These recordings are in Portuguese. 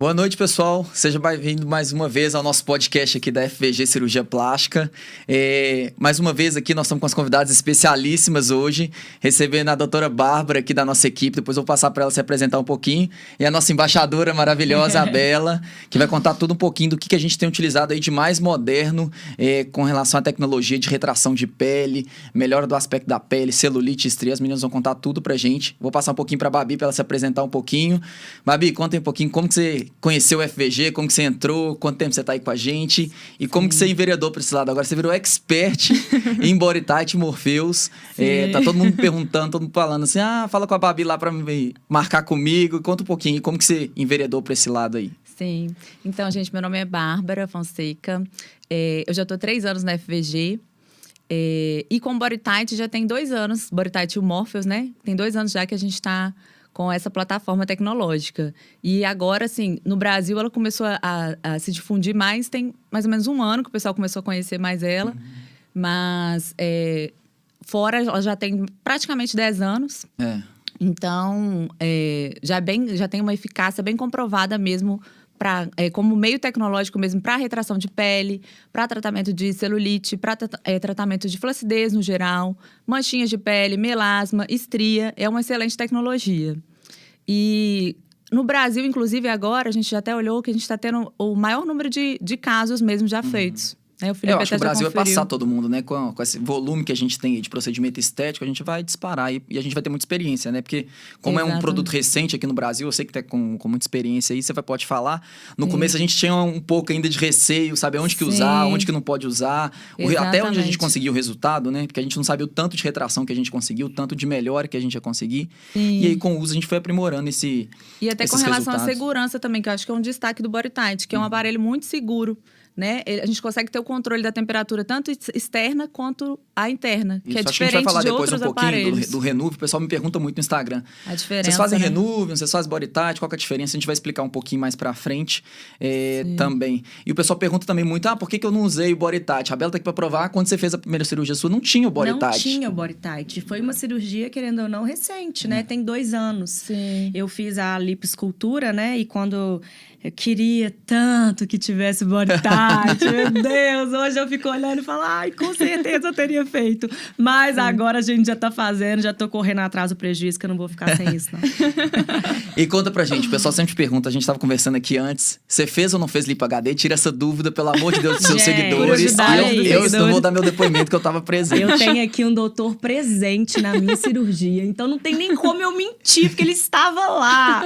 Boa noite, pessoal. Seja bem-vindo mais uma vez ao nosso podcast aqui da FVG Cirurgia Plástica. É, mais uma vez aqui nós estamos com as convidadas especialíssimas hoje, recebendo a doutora Bárbara aqui da nossa equipe. Depois vou passar para ela se apresentar um pouquinho. E a nossa embaixadora maravilhosa, a Bela, que vai contar tudo um pouquinho do que, que a gente tem utilizado aí de mais moderno é, com relação à tecnologia de retração de pele, melhora do aspecto da pele, celulite, estria. As meninas vão contar tudo pra gente. Vou passar um pouquinho para a Babi para ela se apresentar um pouquinho. Babi, conta um pouquinho como que você conheceu o FVG, como que você entrou, quanto tempo você está aí com a gente e como que você enveredou para esse lado. Agora você virou expert em tight Morpheus. É, tá todo mundo perguntando, todo mundo falando assim, ah, fala com a Babi lá para marcar comigo. Conta um pouquinho, como que você enveredou para esse lado aí? Sim. Então, gente, meu nome é Bárbara Fonseca. É, eu já estou três anos na FVG. É, e com Tight já tem dois anos, Tight e o Morpheus, né? Tem dois anos já que a gente está com essa plataforma tecnológica. E agora, assim, no Brasil ela começou a, a, se difundir mais, tem mais ou menos um ano que o pessoal começou a conhecer mais ela. Uhum. Mas é, fora ela já tem praticamente 10 anos. É. Então, é, já, é bem, já tem uma eficácia bem comprovada mesmo Pra, é, como meio tecnológico mesmo para retração de pele, para tratamento de celulite, para é, tratamento de flacidez no geral, manchinhas de pele, melasma, estria. É uma excelente tecnologia. E no Brasil, inclusive, agora, a gente já até olhou que a gente está tendo o maior número de, de casos mesmo já uhum. feitos. É, o Felipe eu acho que o Brasil vai passar todo mundo, né? Com, com, esse volume que a gente tem de procedimento estético, a gente vai disparar e, e a gente vai ter muita experiência, né? Porque, como Exatamente. é um produto recente aqui no Brasil, eu sei que tá com, com muita experiência aí, você vai, pode falar. No Sim. começo a gente tinha um pouco ainda de receio, sabe? Onde que Sim. usar, onde que não pode usar. O, até onde a gente conseguiu o resultado, né? Porque a gente não sabia o tanto de retração que a gente conseguiu, o tanto de melhora que a gente ia conseguir. Sim. E aí, com o uso, a gente foi aprimorando esse. E até com relação resultados. à segurança também, que eu acho que é um destaque do Body Tight, que é um aparelho muito seguro né? A gente consegue ter o controle da temperatura tanto externa quanto a interna, que é diferente a gente vai falar de depois um pouquinho do, do Renuve. O pessoal me pergunta muito no Instagram. A diferença, vocês fazem né? Renuve, vocês fazem Body Tight, qual é a diferença? A gente vai explicar um pouquinho mais pra frente é, também. E o pessoal pergunta também muito, ah, por que, que eu não usei o Body Tight? A Bela tá aqui pra provar, quando você fez a primeira cirurgia sua, não tinha o Body não Tight. Não tinha o Body Tight. Foi uma cirurgia, querendo ou não, recente, né? Hum. Tem dois anos. Sim. Eu fiz a lipoescultura, né? E quando eu queria tanto que tivesse body tight. Meu Deus, hoje eu fico olhando e falo, ai, com certeza eu teria feito. Mas Sim. agora a gente já tá fazendo, já tô correndo atrás do prejuízo, que eu não vou ficar sem isso, não. e conta pra gente, o pessoal sempre pergunta, a gente tava conversando aqui antes, você fez ou não fez Lipo HD? Tira essa dúvida, pelo amor de Deus, dos seus gente, seguidores. Eu, eu, eu vou dar meu depoimento que eu tava presente. Eu tenho aqui um doutor presente na minha cirurgia, então não tem nem como eu mentir, porque ele estava lá.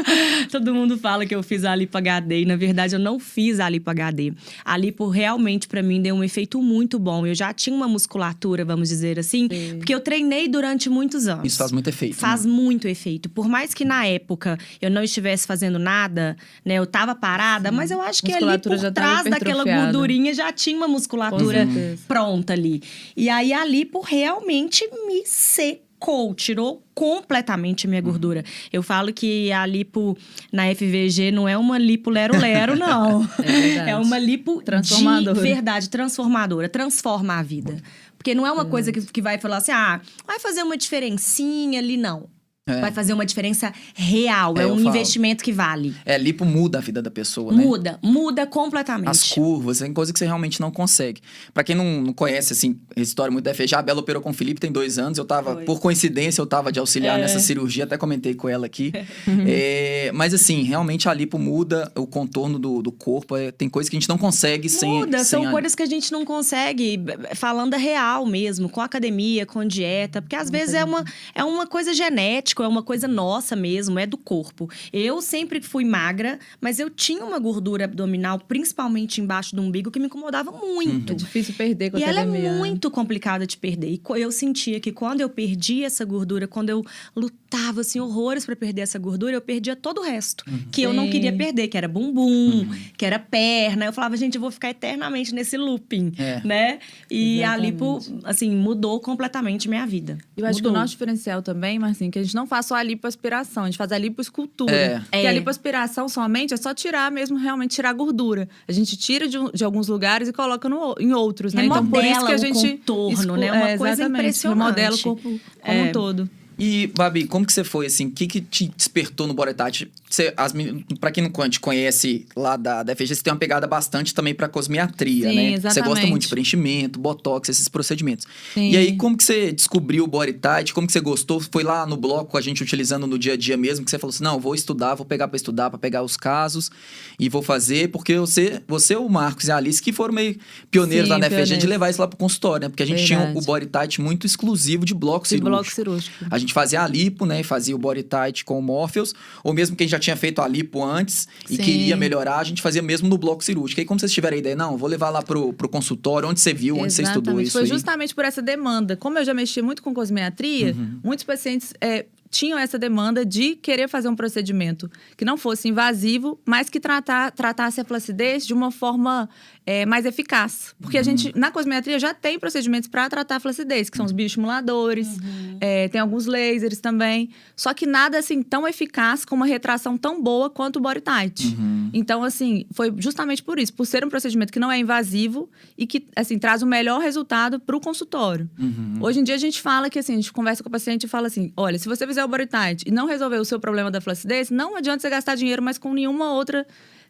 Todo mundo fala que eu fiz a Lipo HD. E, na verdade, eu não fiz a lipo HD. A lipo realmente, para mim, deu um efeito muito bom. Eu já tinha uma musculatura, vamos dizer assim, Sim. porque eu treinei durante muitos anos. Isso faz muito efeito. Faz né? muito efeito. Por mais que na época eu não estivesse fazendo nada, né? Eu tava parada, Sim. mas eu acho que ali por trás daquela gordurinha já tinha uma musculatura pronta ali. E aí a lipo realmente me secou, tirou completamente minha uhum. gordura. Uhum. Eu falo que a lipo na FVG não é uma lipo lero-lero, não. é, é, uma lipo transformadora. de verdade, transformadora. Transforma a vida. Porque não é uma coisa que, que vai falar assim, ah, vai fazer uma diferencinha ali, não. É. Vai fazer uma diferença real. É, é um investimento que vale. É, lipo muda a vida da pessoa, né? Muda, muda completamente. As curvas, tem coisa que você realmente não consegue. Para quem não, não, conhece, assim, a história muito da FG, a Bela operou com o Felipe tem dois anos. Eu tava, Foi. por coincidência, eu tava de auxiliar é. nessa cirurgia, até comentei com ela aqui. é, mas, assim, realmente a lipo muda o contorno do, do corpo. É, tem coisas que a gente não consegue muda, sem. Muda, são a... coisas que a gente não consegue, falando a real mesmo, com academia, com dieta. Porque às vezes é uma, é uma coisa genética é uma coisa nossa mesmo, é do corpo. Eu sempre fui magra, mas eu tinha uma gordura abdominal, principalmente embaixo do umbigo, que me incomodava muito. Uhum. É difícil perder com a E academia. ela é muito complicada de perder. E eu sentia que quando eu perdi essa gordura, quando eu lutava assim horrores para perder essa gordura, eu perdia todo o resto, uhum. que Sim. eu não queria perder, que era bumbum, uhum. que era perna. Eu falava, gente, eu vou ficar eternamente nesse looping, é. né? E Exatamente. a lipo, assim, mudou completamente minha vida. Eu acho mudou. que o nosso diferencial também, assim, que a gente não faz só a lipoaspiração, a gente faz a lipoescultura. É. Porque é. a lipoaspiração somente é só tirar mesmo, realmente tirar a gordura. A gente tira de, de alguns lugares e coloca no, em outros, né? então por isso que a gente contorno, né? Uma é, coisa impressionante. Modela o corpo como é. um todo. E, Babi, como que você foi, assim? O que, que te despertou no Boretat? Você, as, pra quem não te conhece lá da, da FG, você tem uma pegada bastante também pra cosmiatria, Sim, né? Exatamente. Você gosta muito de preenchimento, botox, esses procedimentos. Sim. E aí, como que você descobriu o Boretat? Como que você gostou? Foi lá no bloco com a gente utilizando no dia a dia mesmo, que você falou assim, não, vou estudar, vou pegar pra estudar, pra pegar os casos e vou fazer, porque você, você o Marcos e a Alice que foram meio pioneiros Sim, lá na FG de levar isso lá pro consultório, né? Porque a gente Verdade. tinha o Boretat muito exclusivo de bloco de cirúrgico. bloco cirúrgico. A gente fazia a lipo, né? Fazia o body tight com o Morpheus. Ou mesmo quem já tinha feito a lipo antes e Sim. queria melhorar, a gente fazia mesmo no bloco cirúrgico. E como vocês tiveram a ideia, não, vou levar lá pro, pro consultório, onde você viu, onde Exatamente. você estudou isso Foi aí? justamente por essa demanda. Como eu já mexi muito com cosmiatria, uhum. muitos pacientes é, tinham essa demanda de querer fazer um procedimento que não fosse invasivo, mas que tratar, tratasse a flacidez de uma forma é, mais eficaz. Porque uhum. a gente, na cosmetria, já tem procedimentos para tratar a flacidez, que são os bioestimuladores, uhum. é, tem alguns lasers também. Só que nada assim tão eficaz com uma retração tão boa quanto o body tight. Uhum. Então, assim, foi justamente por isso, por ser um procedimento que não é invasivo e que, assim, traz o melhor resultado para o consultório. Uhum. Hoje em dia a gente fala que, assim, a gente conversa com o paciente e fala assim: olha, se você fizer tight e não resolver o seu problema da flacidez, não adianta você gastar dinheiro mais com nenhuma outra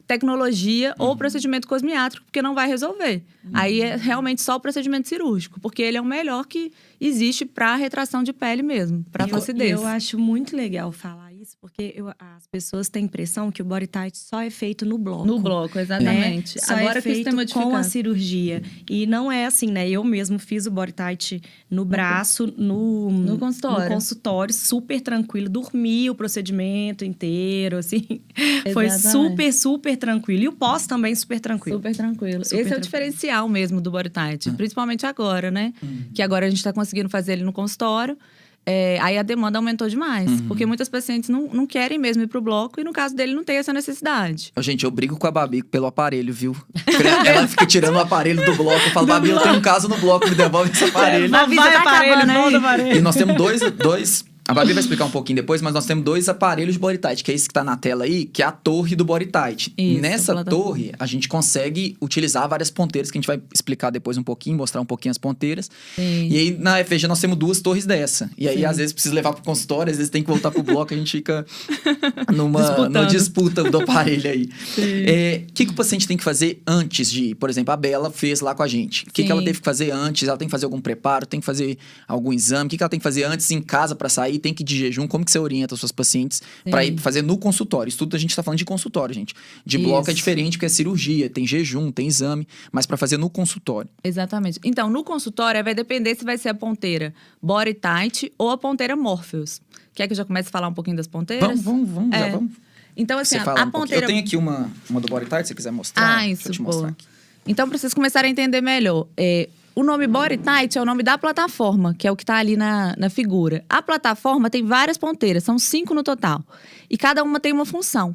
tecnologia uhum. ou procedimento cosmiátrico, porque não vai resolver. Uhum. Aí é realmente só o procedimento cirúrgico, porque ele é o melhor que existe para retração de pele mesmo, para flacidez. Eu acho muito legal falar isso, porque eu, as pessoas têm a impressão que o body tight só é feito no bloco. No bloco, exatamente. Né? Só Agora é feito com a cirurgia. E não é assim, né? Eu mesmo fiz o body tight no braço, no, no consultório. No consultório, super tranquilo. Dormi o procedimento inteiro, assim. Exatamente. Foi super, super tranquilo. E o pós também super tranquilo. Super tranquilo. Super Esse tranquilo. é o diferencial mesmo do body tight. Hum. Principalmente agora, né? Hum. Que agora a gente está conseguindo fazer ele no consultório. É, aí a demanda aumentou demais. Uhum. Porque muitas pacientes não, não querem mesmo ir pro bloco e no caso dele não tem essa necessidade. Gente, eu brigo com a Babi pelo aparelho, viu? Ela fica tirando o aparelho do bloco. Eu falo, Babi, eu tenho um caso no bloco, me devolve esse aparelho. Não, vai, vai aparelho, acabando, aparelho. E nós temos dois, dois a Babi vai explicar um pouquinho depois, mas nós temos dois aparelhos de body tight, que é esse que está na tela aí, que é a torre do body tight. Isso, Nessa torre, a gente consegue utilizar várias ponteiras, que a gente vai explicar depois um pouquinho, mostrar um pouquinho as ponteiras. Sim. E aí, na FG, nós temos duas torres dessa. E aí, Sim. às vezes, precisa levar para o consultório, às vezes tem que voltar para o bloco, a gente fica numa, numa disputa do aparelho aí. O é, que, que o paciente tem que fazer antes de, por exemplo, a Bela fez lá com a gente. O que, que ela teve que fazer antes? Ela tem que fazer algum preparo, tem que fazer algum exame? O que, que ela tem que fazer antes em casa para sair? Aí tem que ir de jejum, como que você orienta os seus pacientes para ir fazer no consultório? Isso tudo a gente está falando de consultório, gente. De Isso. bloco é diferente, porque é cirurgia, tem jejum, tem exame, mas para fazer no consultório. Exatamente. Então, no consultório vai depender se vai ser a ponteira body tight ou a ponteira Morpheus. Quer que eu já comece a falar um pouquinho das ponteiras? Vamos, vamos, vamos, é. já vamos. Então, assim, a, um ponteira. Eu tenho aqui uma, uma do body tight, se você quiser mostrar. Ah, isso, boa. Então, para vocês começarem a entender melhor, é, o nome Body Tight é o nome da plataforma, que é o que está ali na, na figura. A plataforma tem várias ponteiras, são cinco no total. E cada uma tem uma função.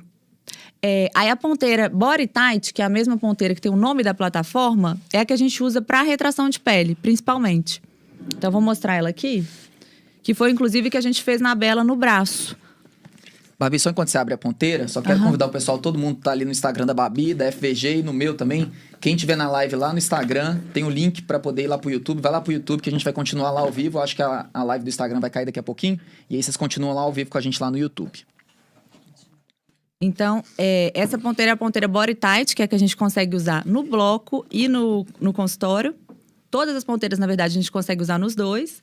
É, aí a ponteira Body Tight, que é a mesma ponteira que tem o nome da plataforma, é a que a gente usa para retração de pele, principalmente. Então, vou mostrar ela aqui. Que foi, inclusive, que a gente fez na Bela no braço. Babi, só enquanto você abre a ponteira, só quero uhum. convidar o pessoal, todo mundo tá ali no Instagram da Babi, da FVG e no meu também. Quem tiver na live lá no Instagram, tem o link para poder ir lá pro YouTube. Vai lá pro YouTube que a gente vai continuar lá ao vivo. acho que a, a live do Instagram vai cair daqui a pouquinho. E aí vocês continuam lá ao vivo com a gente lá no YouTube. Então, é, essa ponteira é a ponteira Body Tight, que é a que a gente consegue usar no bloco e no, no consultório. Todas as ponteiras, na verdade, a gente consegue usar nos dois.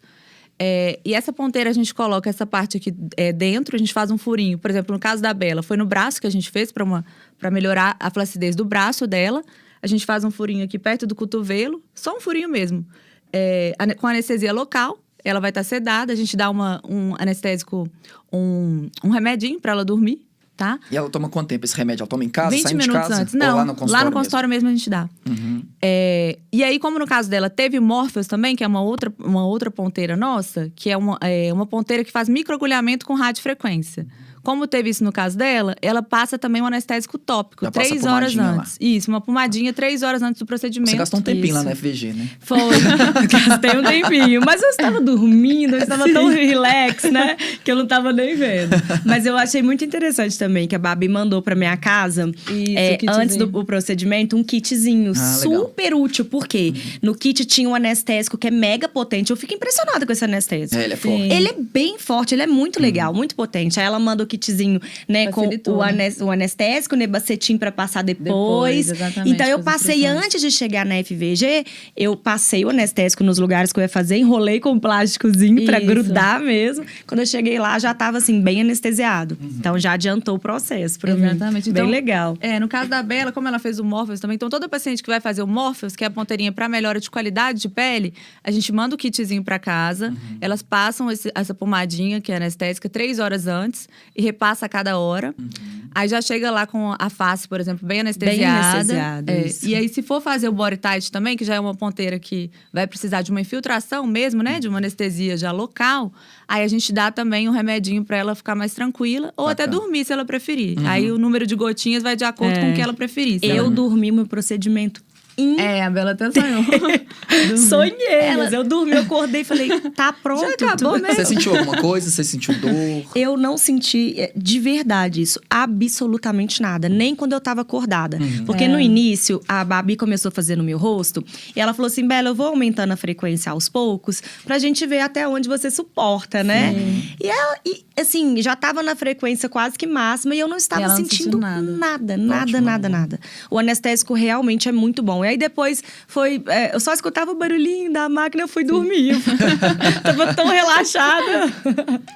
É, e essa ponteira a gente coloca essa parte aqui é, dentro, a gente faz um furinho. Por exemplo, no caso da Bela, foi no braço que a gente fez para melhorar a flacidez do braço dela. A gente faz um furinho aqui perto do cotovelo, só um furinho mesmo. É, com anestesia local, ela vai estar tá sedada, a gente dá uma, um anestésico, um, um remedinho para ela dormir tá? E ela toma quanto tempo esse remédio? Ela toma em casa, 20 minutos casa, antes. Não, lá no consultório, lá no consultório mesmo? mesmo, a gente dá. Uhum. É, e aí, como no caso dela, teve Morpheus também, que é uma outra, uma outra ponteira nossa, que é uma, é uma ponteira que faz microagulhamento com radiofrequência. Como teve isso no caso dela, ela passa também um anestésico tópico, Já três horas antes. Lá. Isso, uma pomadinha três horas antes do procedimento. Você gastou um tempinho isso. lá na FVG, né? Foi, gastei um tempinho. Mas eu estava dormindo, eu estava Sim. tão relax, né? Que eu não estava nem vendo. Mas eu achei muito interessante também que a Babi mandou para minha casa, isso, é, antes do procedimento, um kitzinho ah, super legal. útil. Por quê? Uhum. No kit tinha um anestésico que é mega potente. Eu fico impressionada com esse anestésico. É, ele é forte. Ele é bem forte, ele é muito legal, uhum. muito potente. Aí ela manda o kitzinho, né, Facilitou, com o, né? o anestésico, o nebacetim para passar depois. depois então eu passei antes de chegar na FVG, eu passei o anestésico nos lugares que eu ia fazer, enrolei com um plásticozinho para grudar mesmo. Quando eu cheguei lá, já tava assim bem anestesiado. Uhum. Então já adiantou o processo mim. Exatamente. Bem então, legal. É, no caso da Bela, como ela fez o Morpheus também, então todo paciente que vai fazer o Morpheus, que é a ponteirinha para melhora de qualidade de pele, a gente manda o kitzinho para casa, uhum. elas passam esse, essa pomadinha, que é anestésica, três horas antes e repassa a cada hora. Uhum. Aí já chega lá com a face, por exemplo, bem anestesiada. Bem anestesiada. É. E aí, se for fazer o body tight também, que já é uma ponteira que vai precisar de uma infiltração mesmo, né? De uma anestesia já local, aí a gente dá também um remedinho para ela ficar mais tranquila, ou Bacana. até dormir se ela preferir. Uhum. Aí o número de gotinhas vai de acordo é. com o que ela preferir. Eu ela... dormi meu procedimento In... É, a Bela até sonhou. Sonhei, Ela... mas eu dormi, eu acordei e falei, tá pronto. Já acabou mesmo. Você sentiu alguma coisa? Você sentiu dor? Eu não senti é, de verdade isso, absolutamente nada, nem quando eu tava acordada. Uhum. Porque é. no início, a Babi começou a fazer no meu rosto, e ela falou assim: Bela, eu vou aumentando a frequência aos poucos, pra gente ver até onde você suporta, né? Sim. E ela, e, assim, já tava na frequência quase que máxima, e eu não estava não sentindo nada, nada, nada, nada, nada. O anestésico realmente é muito bom. E aí depois foi. É, eu só escutava o barulhinho da máquina eu fui dormir. Tava tão relaxada.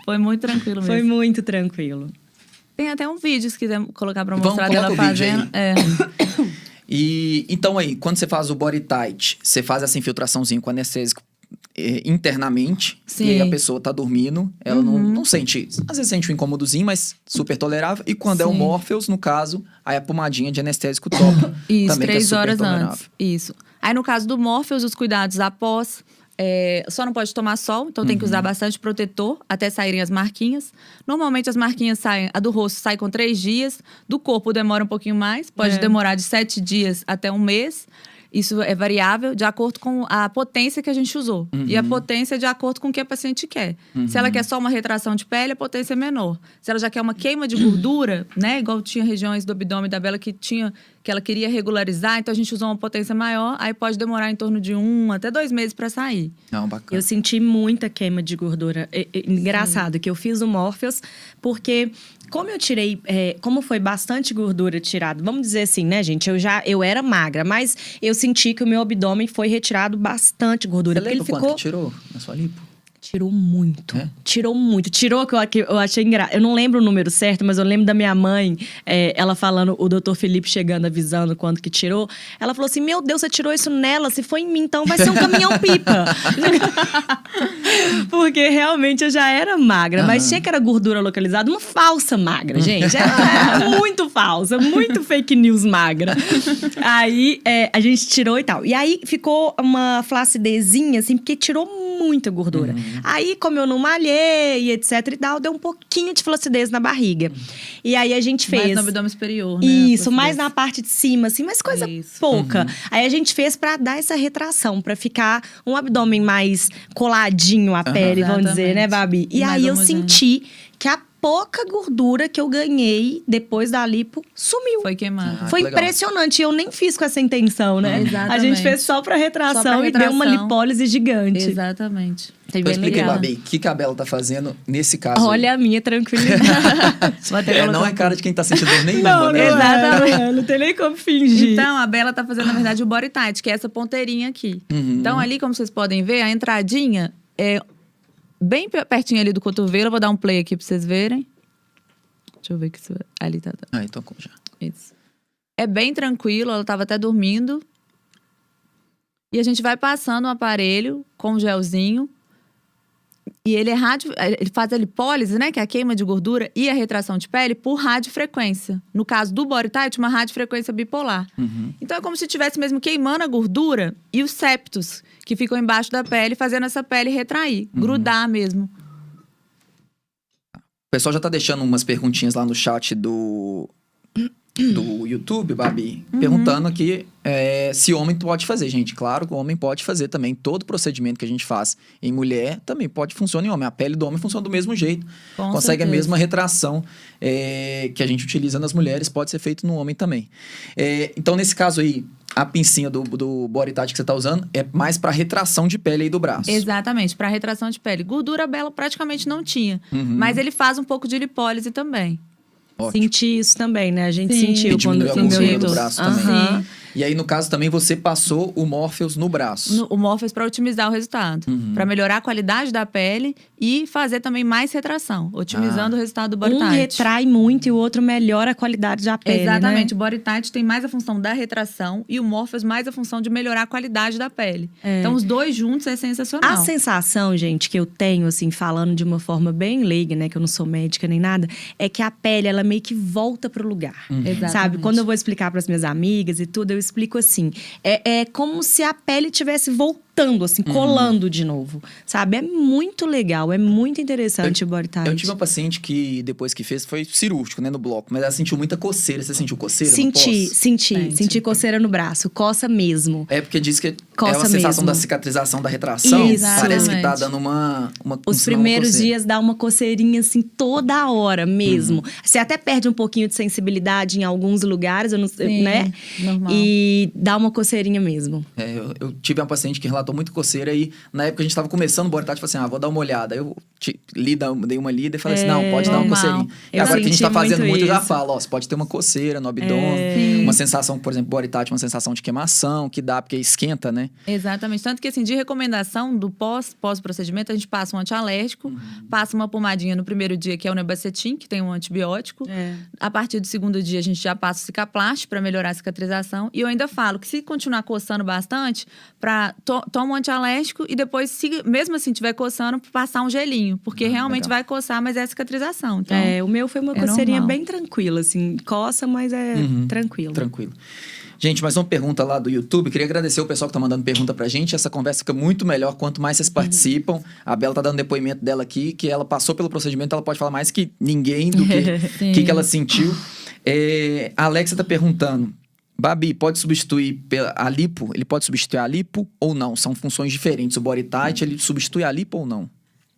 Foi muito tranquilo mesmo. Foi muito tranquilo. Tem até um vídeo, se quiser colocar pra mostrar Vamos, dela fazendo. É. E então aí, quando você faz o body tight, você faz essa infiltraçãozinha com anestésico é, internamente. Sim. E aí a pessoa tá dormindo, ela uhum. não, não sente. Às vezes sente um incômodozinho, mas super tolerável. E quando Sim. é o Morpheus, no caso, aí a pomadinha de anestésico top. Isso, também três é horas antes. Isso. Aí no caso do Morpheus, os cuidados após. É, só não pode tomar sol, então uhum. tem que usar uhum. bastante protetor até saírem as marquinhas. Normalmente as marquinhas saem, a do rosto sai com três dias, do corpo demora um pouquinho mais, pode é. demorar de sete dias até um mês. Isso é variável de acordo com a potência que a gente usou. Uhum. E a potência é de acordo com o que a paciente quer. Uhum. Se ela uhum. quer só uma retração de pele, a potência é menor. Se ela já quer uma queima de gordura, né? Igual tinha regiões do abdômen da Bela que tinha que ela queria regularizar, então a gente usou uma potência maior, aí pode demorar em torno de um até dois meses para sair. Não, bacana. Eu senti muita queima de gordura. É, é, engraçado que eu fiz o Morpheus, porque como eu tirei, é, como foi bastante gordura tirada, vamos dizer assim, né, gente? Eu já eu era magra, mas eu senti que o meu abdômen foi retirado bastante gordura. Você lembra ele ficou... tirou na sua lipo? Tirou muito. É? Tirou muito. Tirou que eu, que eu achei engraçado. Eu não lembro o número certo, mas eu lembro da minha mãe, é, ela falando, o doutor Felipe chegando, avisando quanto que tirou. Ela falou assim: Meu Deus, você tirou isso nela. Se foi em mim, então vai ser um caminhão-pipa. Porque realmente eu já era magra, uhum. mas tinha que era gordura localizada, uma falsa magra, gente. Era muito falsa, muito fake news magra. Aí é, a gente tirou e tal. E aí ficou uma flacidezinha, assim, porque tirou muita gordura. Uhum. Aí, como eu não malhei, etc e tal, deu um pouquinho de flacidez na barriga. E aí a gente fez. Mais no abdômen superior, né? Isso, mais na parte de cima, assim, mas coisa Isso. pouca. Uhum. Aí a gente fez para dar essa retração, para ficar um abdômen mais coladinho à pele, uhum. vamos dizer, né, Babi? E, e aí eu senti que a pouca gordura que eu ganhei depois da lipo sumiu. Foi queimado. Ah, Foi impressionante. Eu nem fiz com essa intenção, né? Exatamente. A gente fez só pra retração, só pra retração. e deu uma lipólise gigante. Exatamente. Então explica aí, Babi, o que, que a Bela tá fazendo nesse caso? Olha aí? a minha tranquilidade. é, não é cara de quem tá sentindo dor nenhuma, não, né? Não Exatamente. É, não tem nem como fingir. Então, a Bela tá fazendo, na verdade, o body tight, que é essa ponteirinha aqui. Uhum. Então, ali, como vocês podem ver, a entradinha é bem pertinho ali do cotovelo. Eu vou dar um play aqui pra vocês verem. Deixa eu ver que isso ali tá. Ah, então já. Isso. É bem tranquilo, ela tava até dormindo. E a gente vai passando o aparelho com um gelzinho. E ele é rádio, ele faz a lipólise, né, que é a queima de gordura e a retração de pele por radiofrequência. No caso do body tight, uma radiofrequência bipolar. Uhum. Então é como se estivesse mesmo queimando a gordura e os septos que ficam embaixo da pele, fazendo essa pele retrair, uhum. grudar mesmo. pessoal já está deixando umas perguntinhas lá no chat do, do YouTube, Babi, uhum. perguntando aqui é, se homem pode fazer, gente. Claro que o homem pode fazer também. Todo procedimento que a gente faz em mulher também pode funcionar em homem. A pele do homem funciona do mesmo jeito. Com consegue certeza. a mesma retração é, que a gente utiliza nas mulheres, pode ser feito no homem também. É, então, nesse caso aí, a pincinha do, do body que você está usando é mais para retração de pele aí do braço. Exatamente, para retração de pele. Gordura bela praticamente não tinha, uhum. mas ele faz um pouco de lipólise também. Ótimo. Senti isso também, né? A gente Sim. sentiu e quando sentiu. do braço uhum. também. E aí, no caso, também você passou o Morpheus no braço. No, o Morpheus para otimizar o resultado. Uhum. Para melhorar a qualidade da pele e fazer também mais retração, otimizando ah. o resultado do body Um retrai muito e o outro melhora a qualidade da pele. Exatamente. Né? O body tight tem mais a função da retração e o Morpheus mais a função de melhorar a qualidade da pele. É. Então, os dois juntos é sensacional. A sensação, gente, que eu tenho, assim, falando de uma forma bem leiga, né? Que eu não sou médica nem nada, é que a pele, ela meio que volta pro lugar. Uhum. Sabe? Quando eu vou explicar para as minhas amigas e tudo, eu explico assim. É, é como se a pele tivesse voltando, assim, uhum. colando de novo. Sabe? É muito legal, é muito interessante eu, o body tight. Eu tive uma paciente que, depois que fez, foi cirúrgico, né, no bloco. Mas ela sentiu muita coceira. Você sentiu coceira? Senti, senti. É, senti coceira no braço. Coça mesmo. É porque diz que Coça é uma sensação mesmo. da cicatrização da retração. Exatamente. Parece que tá dando uma. uma Os primeiros uma dias dá uma coceirinha assim toda hora mesmo. Uhum. Você até perde um pouquinho de sensibilidade em alguns lugares, eu não sei, né? Normal. E dá uma coceirinha mesmo. É, eu, eu, tive uma paciente que relatou muito coceira e na época a gente tava começando o Boretade, falei assim: ah, vou dar uma olhada. Eu te, li, dei uma lida e falei é, assim: não, pode normal. dar uma coceirinha. Eu e agora que a gente tá fazendo muito, muito eu já falo: ó, você pode ter uma coceira no abdômen, é. uma sensação, por exemplo, Boretade, uma sensação de queimação que dá porque esquenta, né? Exatamente. Tanto que, assim, de recomendação do pós, pós-procedimento, a gente passa um antialérgico, uhum. passa uma pomadinha no primeiro dia, que é o nebacetim, que tem um antibiótico. É. A partir do segundo dia, a gente já passa o cicaplast para melhorar a cicatrização. E eu ainda falo que se continuar coçando bastante, pra, to, toma um antialérgico e depois, se, mesmo assim tiver coçando, passar um gelinho. Porque ah, realmente legal. vai coçar, mas é a cicatrização. Então, é, o meu foi uma é coceirinha normal. bem tranquila, assim. Coça, mas é uhum. tranquilo. Tranquilo. Gente, mais uma pergunta lá do YouTube. Queria agradecer o pessoal que está mandando pergunta pra gente. Essa conversa fica muito melhor quanto mais vocês participam. Uhum. A Bela tá dando depoimento dela aqui, que ela passou pelo procedimento, ela pode falar mais que ninguém do que que, que ela sentiu. É, a Alexa tá perguntando. Babi, pode substituir a lipo? Ele pode substituir a lipo ou não? São funções diferentes. O body tight, ele substitui a lipo ou não?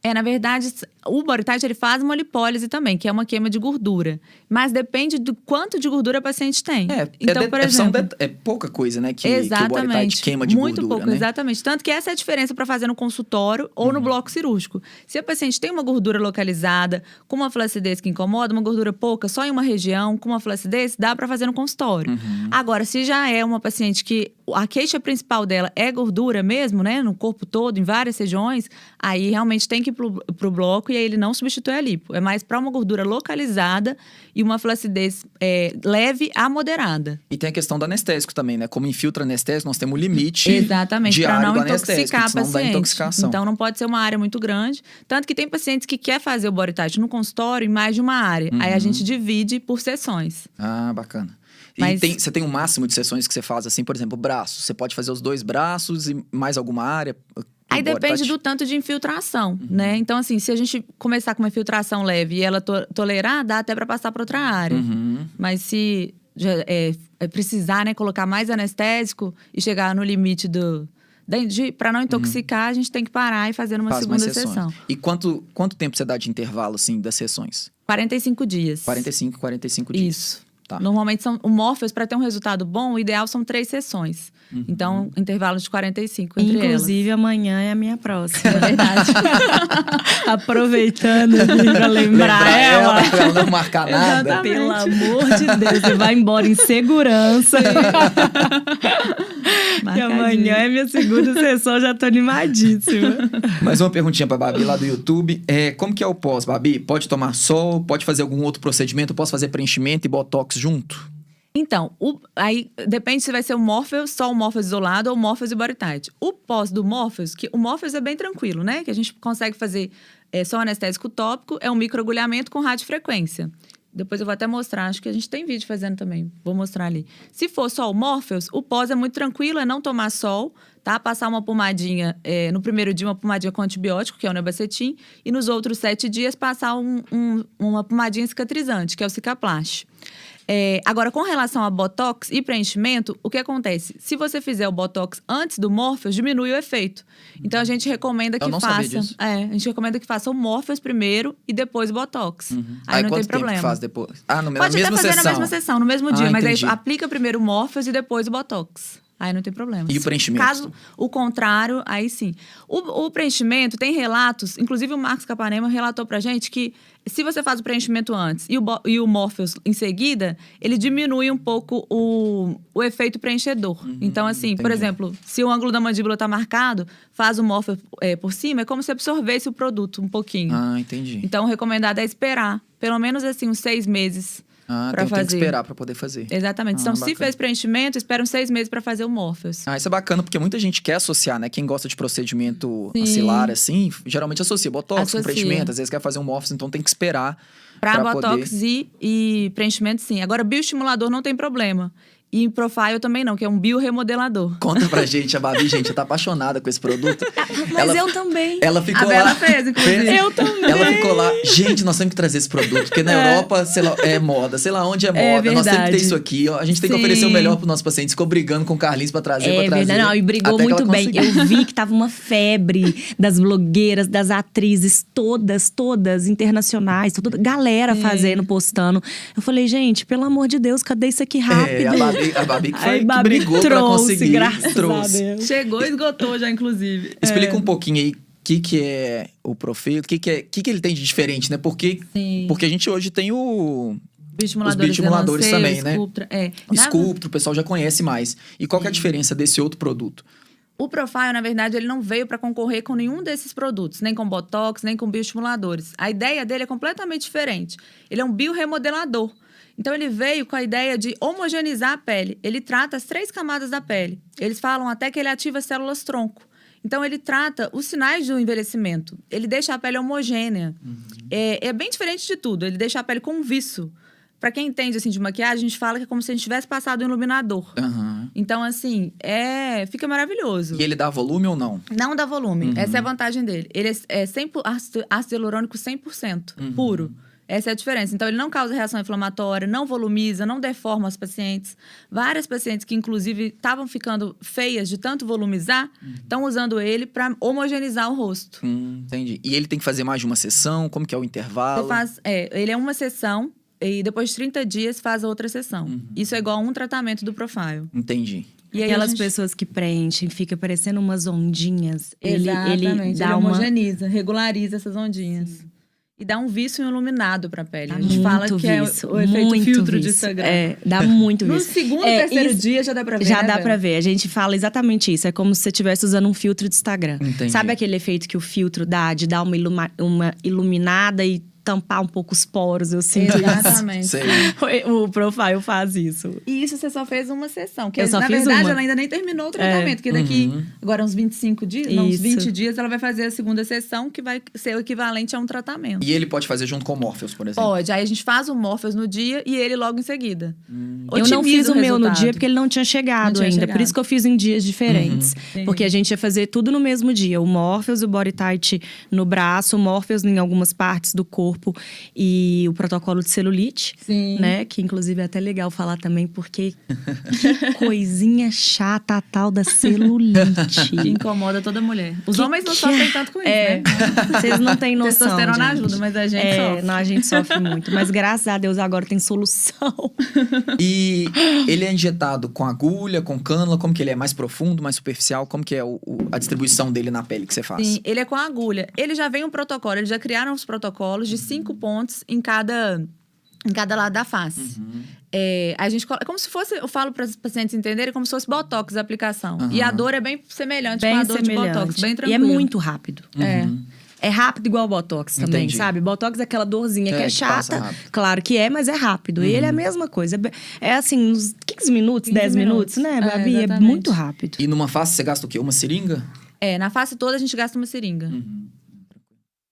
É, na verdade, o tight ele faz uma lipólise também, que é uma queima de gordura. Mas depende do quanto de gordura o paciente tem. É, então, é, por exemplo, é pouca coisa, né? Que, exatamente, que o tight queima de muito gordura, pouco, né? exatamente. Tanto que essa é a diferença para fazer no consultório ou uhum. no bloco cirúrgico. Se o paciente tem uma gordura localizada, com uma flacidez que incomoda, uma gordura pouca, só em uma região, com uma flacidez, dá para fazer no consultório. Uhum. Agora, se já é uma paciente que a queixa principal dela é gordura mesmo, né? No corpo todo, em várias regiões, aí realmente tem que ir pro, pro bloco e aí ele não substitui a lipo. É mais para uma gordura localizada e uma flacidez é, leve a moderada. E tem a questão do anestésico também, né? Como infiltra anestésico, nós temos limite Exatamente, para não intoxicar a paciente. Então não pode ser uma área muito grande. Tanto que tem pacientes que quer fazer o body no consultório em mais de uma área. Uhum. Aí a uhum. gente divide por sessões. Ah, bacana. Mas... E tem, você tem um máximo de sessões que você faz, assim, por exemplo, braço. Você pode fazer os dois braços e mais alguma área? Aí depende do tanto de infiltração, uhum. né? Então, assim, se a gente começar com uma infiltração leve e ela to tolerar, dá até para passar para outra área. Uhum. Mas se é, é precisar, né, colocar mais anestésico e chegar no limite do, para não intoxicar, uhum. a gente tem que parar e fazer uma Faz segunda sessão. E quanto, quanto tempo você dá de intervalo, assim, das sessões? 45 dias. 45, 45 dias. Isso. Tá. Normalmente são o Morpheus, para ter um resultado bom, o ideal são três sessões. Uhum. Então, intervalos de 45 entre Inclusive, elas. amanhã é a minha próxima. É verdade. Aproveitando para lembrar ela. ela. Pra ela não marcar nada. Exatamente. Pelo amor de Deus, você vai embora em segurança. e amanhã é minha segunda sessão, já tô animadíssima. Mais uma perguntinha pra Babi lá do YouTube. É, como que é o pós, Babi? Pode tomar sol? Pode fazer algum outro procedimento? Posso fazer preenchimento e botox junto? Então, o, aí depende se vai ser o Morpheus, só o Morpheus isolado ou o Morpheus e Tight. O pós do Morpheus, que o Morpheus é bem tranquilo, né? Que a gente consegue fazer é, só anestésico tópico, é um microagulhamento com radiofrequência. Depois eu vou até mostrar, acho que a gente tem vídeo fazendo também. Vou mostrar ali. Se for só o Morpheus, o pós é muito tranquilo, é não tomar sol, tá? Passar uma pomadinha, é, no primeiro dia, uma pomadinha com antibiótico, que é o nebacetim, e nos outros sete dias, passar um, um, uma pomadinha cicatrizante, que é o cicaplast. É, agora, com relação a botox e preenchimento, o que acontece? Se você fizer o botox antes do Morpheus, diminui o efeito. Então a gente recomenda que faça. É, a gente recomenda que faça o Morpheus primeiro e e o Botox. Uhum. Aí, aí não tem problema. faz depois? Ah, no, Pode na mesma até fazer sessão. na mesma sessão, no mesmo dia, ah, mas aí aplica primeiro o Morpheus e depois o Botox. Aí não tem problema. E o preenchimento? Caso o contrário, aí sim. O, o, preenchimento tem relatos, inclusive o Marcos Capanema relatou pra gente que se você faz o preenchimento antes e o, e o Morpheus em seguida, ele diminui um pouco o, o efeito preenchedor. Uhum, então, assim, entendi. por exemplo, se o ângulo da mandíbula tá marcado, faz o Morpheus é, por cima, é como se absorvesse o produto um pouquinho. Ah, entendi. Então, o recomendado é esperar pelo menos assim uns seis meses ah, pra então fazer. tem que esperar para poder fazer. Exatamente. Ah, então, bacana. se fez preenchimento, espera uns seis meses para fazer o Morpheus. Ah, isso é bacana, porque muita gente quer associar, né? Quem gosta de procedimento Sim. axilar, assim, geralmente associa botox associa. com preenchimento. Às vezes quer fazer um Morpheus, então tem que esperar. Pra, pra botox poder... e, e preenchimento, sim. Agora, bioestimulador não tem problema. E em Profile também não, que é um bioremodelador. Conta pra gente, a Babi, gente, tá apaixonada com esse produto. Mas ela, eu também. Ela ficou a lá. Ela fez, inclusive. Eu também. Ela ficou lá, gente, nós temos que trazer esse produto, porque na é. Europa, sei lá, é moda, sei lá onde é, é moda, nós temos que ter isso aqui, ó. A gente tem Sim. que oferecer o melhor pros nossos pacientes. Ficou brigando com o Carlinhos pra trazer, é pra trazer. Verdade, não, e brigou muito bem. Eu vi que tava uma febre das blogueiras, das atrizes, todas, todas internacionais, toda galera fazendo, postando. Eu falei, gente, pelo amor de Deus, cadê isso aqui rápido? É, a Babi, a Babi que foi que brigou trouxe, pra conseguir. Trouxe. A Deus. Chegou e esgotou já, inclusive. Explica é. um pouquinho aí o que, que é o Profeito, o que, que, é, que, que ele tem de diferente, né? Porque, Sim. porque a gente hoje tem o. Os bioestimuladores também, né? Sculptra, é. Sculptra, o pessoal já conhece mais. E qual é a diferença desse outro produto? O Profile, na verdade, ele não veio para concorrer com nenhum desses produtos, nem com Botox, nem com bioestimuladores. A ideia dele é completamente diferente. Ele é um bioremodelador. Então ele veio com a ideia de homogeneizar a pele. Ele trata as três camadas da pele. Eles falam até que ele ativa células tronco. Então ele trata os sinais do envelhecimento. Ele deixa a pele homogênea. Uhum. É, é, bem diferente de tudo. Ele deixa a pele com viço. Para quem entende assim de maquiagem, a gente fala que é como se a gente tivesse passado um iluminador. Uhum. Então, assim, é fica maravilhoso. E ele dá volume ou não? Não dá volume. Uhum. Essa é a vantagem dele. Ele é, é 100, ácido, ácido hialurônico 100%, uhum. puro. Essa é a diferença. Então, ele não causa reação inflamatória, não volumiza, não deforma os pacientes. Várias pacientes que, inclusive, estavam ficando feias de tanto volumizar, estão uhum. usando ele para homogeneizar o rosto. Hum, entendi. E ele tem que fazer mais de uma sessão? Como que é o intervalo? Faz, é, ele é uma sessão e depois de 30 dias faz outra sessão. Uhum. Isso é igual a um tratamento do profile. Entendi. E aquelas gente... pessoas que preenchem, fica parecendo umas ondinhas. Exatamente. Ele, ele, dá ele homogeniza, uma... regulariza essas ondinhas. Sim e dá um vício iluminado para a pele. Dá a gente fala que é vício, é o, efeito muito filtro vício. de Instagram. É, dá muito vício. No segundo, é, terceiro isso, dia já dá para ver. Já né, dá para ver. A gente fala exatamente isso. É como se você estivesse usando um filtro de Instagram. Entendi. Sabe aquele efeito que o filtro dá de dar uma, iluma, uma iluminada e tampar um pouco os poros, eu sinto Exatamente. Isso. o profile faz isso. E isso você só fez uma sessão. Que eu só na fiz verdade, uma. ela ainda nem terminou o tratamento. É. Porque daqui, uhum. agora uns 25 dias, não, uns 20 dias, ela vai fazer a segunda sessão, que vai ser o equivalente a um tratamento. E ele pode fazer junto com o Morpheus, por exemplo? Pode. Aí a gente faz o Morpheus no dia e ele logo em seguida. Hum. Eu não fiz o, o meu no dia porque ele não tinha chegado não tinha ainda. Chegado. Por isso que eu fiz em dias diferentes. Uhum. Porque a gente ia fazer tudo no mesmo dia. O Morpheus, o Body Tight no braço, o Morpheus em algumas partes do corpo. E e o protocolo de celulite, Sim. né? Que inclusive é até legal falar também, porque que coisinha chata a tal da celulite. Que incomoda toda mulher. Os que homens não sofrem tanto com isso, é, né? Vocês não têm noção. Testosterona ajuda, mas a gente é, sofre. Não, a gente sofre muito. Mas graças a Deus agora tem solução. E ele é injetado com agulha, com cânula? Como que ele é? Mais profundo, mais superficial? Como que é o, o, a distribuição dele na pele que você faz? Sim, ele é com agulha. Ele já vem um protocolo, eles já criaram os protocolos de cinco pontos em cada em cada lado da face. Uhum. É, a gente é como se fosse, eu falo para os pacientes entenderem, como se fosse botox a aplicação. Uhum. E a dor é bem semelhante bem com a dor semelhante. de botox, bem tranquilo. E é muito rápido. Uhum. É. É rápido igual o Botox também, Entendi. sabe? Botox é aquela dorzinha é, que é chata. Que claro que é, mas é rápido. Uhum. E ele é a uhum. mesma coisa. É, é assim, uns 15 minutos, 15 10 minutos, minutos né, Babi? É, é, muito rápido. E numa face você gasta o quê? Uma seringa? É, na face toda a gente gasta uma seringa. Uhum.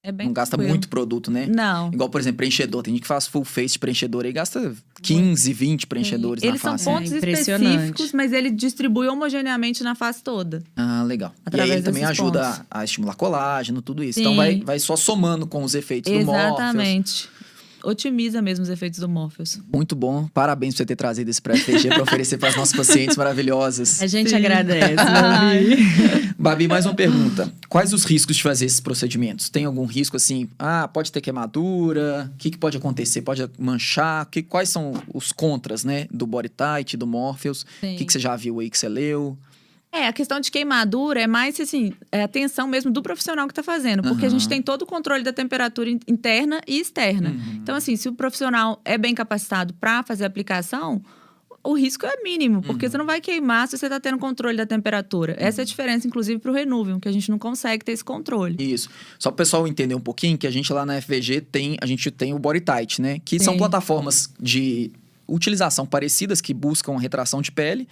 É bem não gasta muito produto, né? Não. Igual, por exemplo, preenchedor. Tem gente que faz full face de preenchedor e gasta 15, 20 preenchedores Sim. na face. Eles são pontos é específicos, mas ele distribui homogeneamente na face toda. Ah, legal. Através e aí ele também ajuda pontos. a estimular colágeno, tudo isso. Então Sim. Então vai, vai só somando com os efeitos Exatamente. do Morpheus. Exatamente otimiza mesmo os efeitos do Morpheus. Muito bom. Parabéns por você ter trazido esse pré-FG para oferecer para as nossas pacientes maravilhosas. A gente Sim. agradece. Babi. Babi, mais uma pergunta. Quais os riscos de fazer esses procedimentos? Tem algum risco assim? Ah, pode ter queimadura? O que, que pode acontecer? Pode manchar? Que, quais são os contras, né? Do Body Tight, do Morpheus? O que, que você já viu aí que você leu? É, a questão de queimadura é mais, assim, é a atenção mesmo do profissional que está fazendo. Porque uhum. a gente tem todo o controle da temperatura interna e externa. Uhum. Então, assim, se o profissional é bem capacitado para fazer a aplicação, o risco é mínimo. Porque uhum. você não vai queimar se você está tendo controle da temperatura. Essa é a diferença, inclusive, para o Renuvium, que a gente não consegue ter esse controle. Isso. Só para o pessoal entender um pouquinho, que a gente lá na FVG tem, a gente tem o Body Tight, né? Que Sim. são plataformas de utilização parecidas que buscam retração de pele,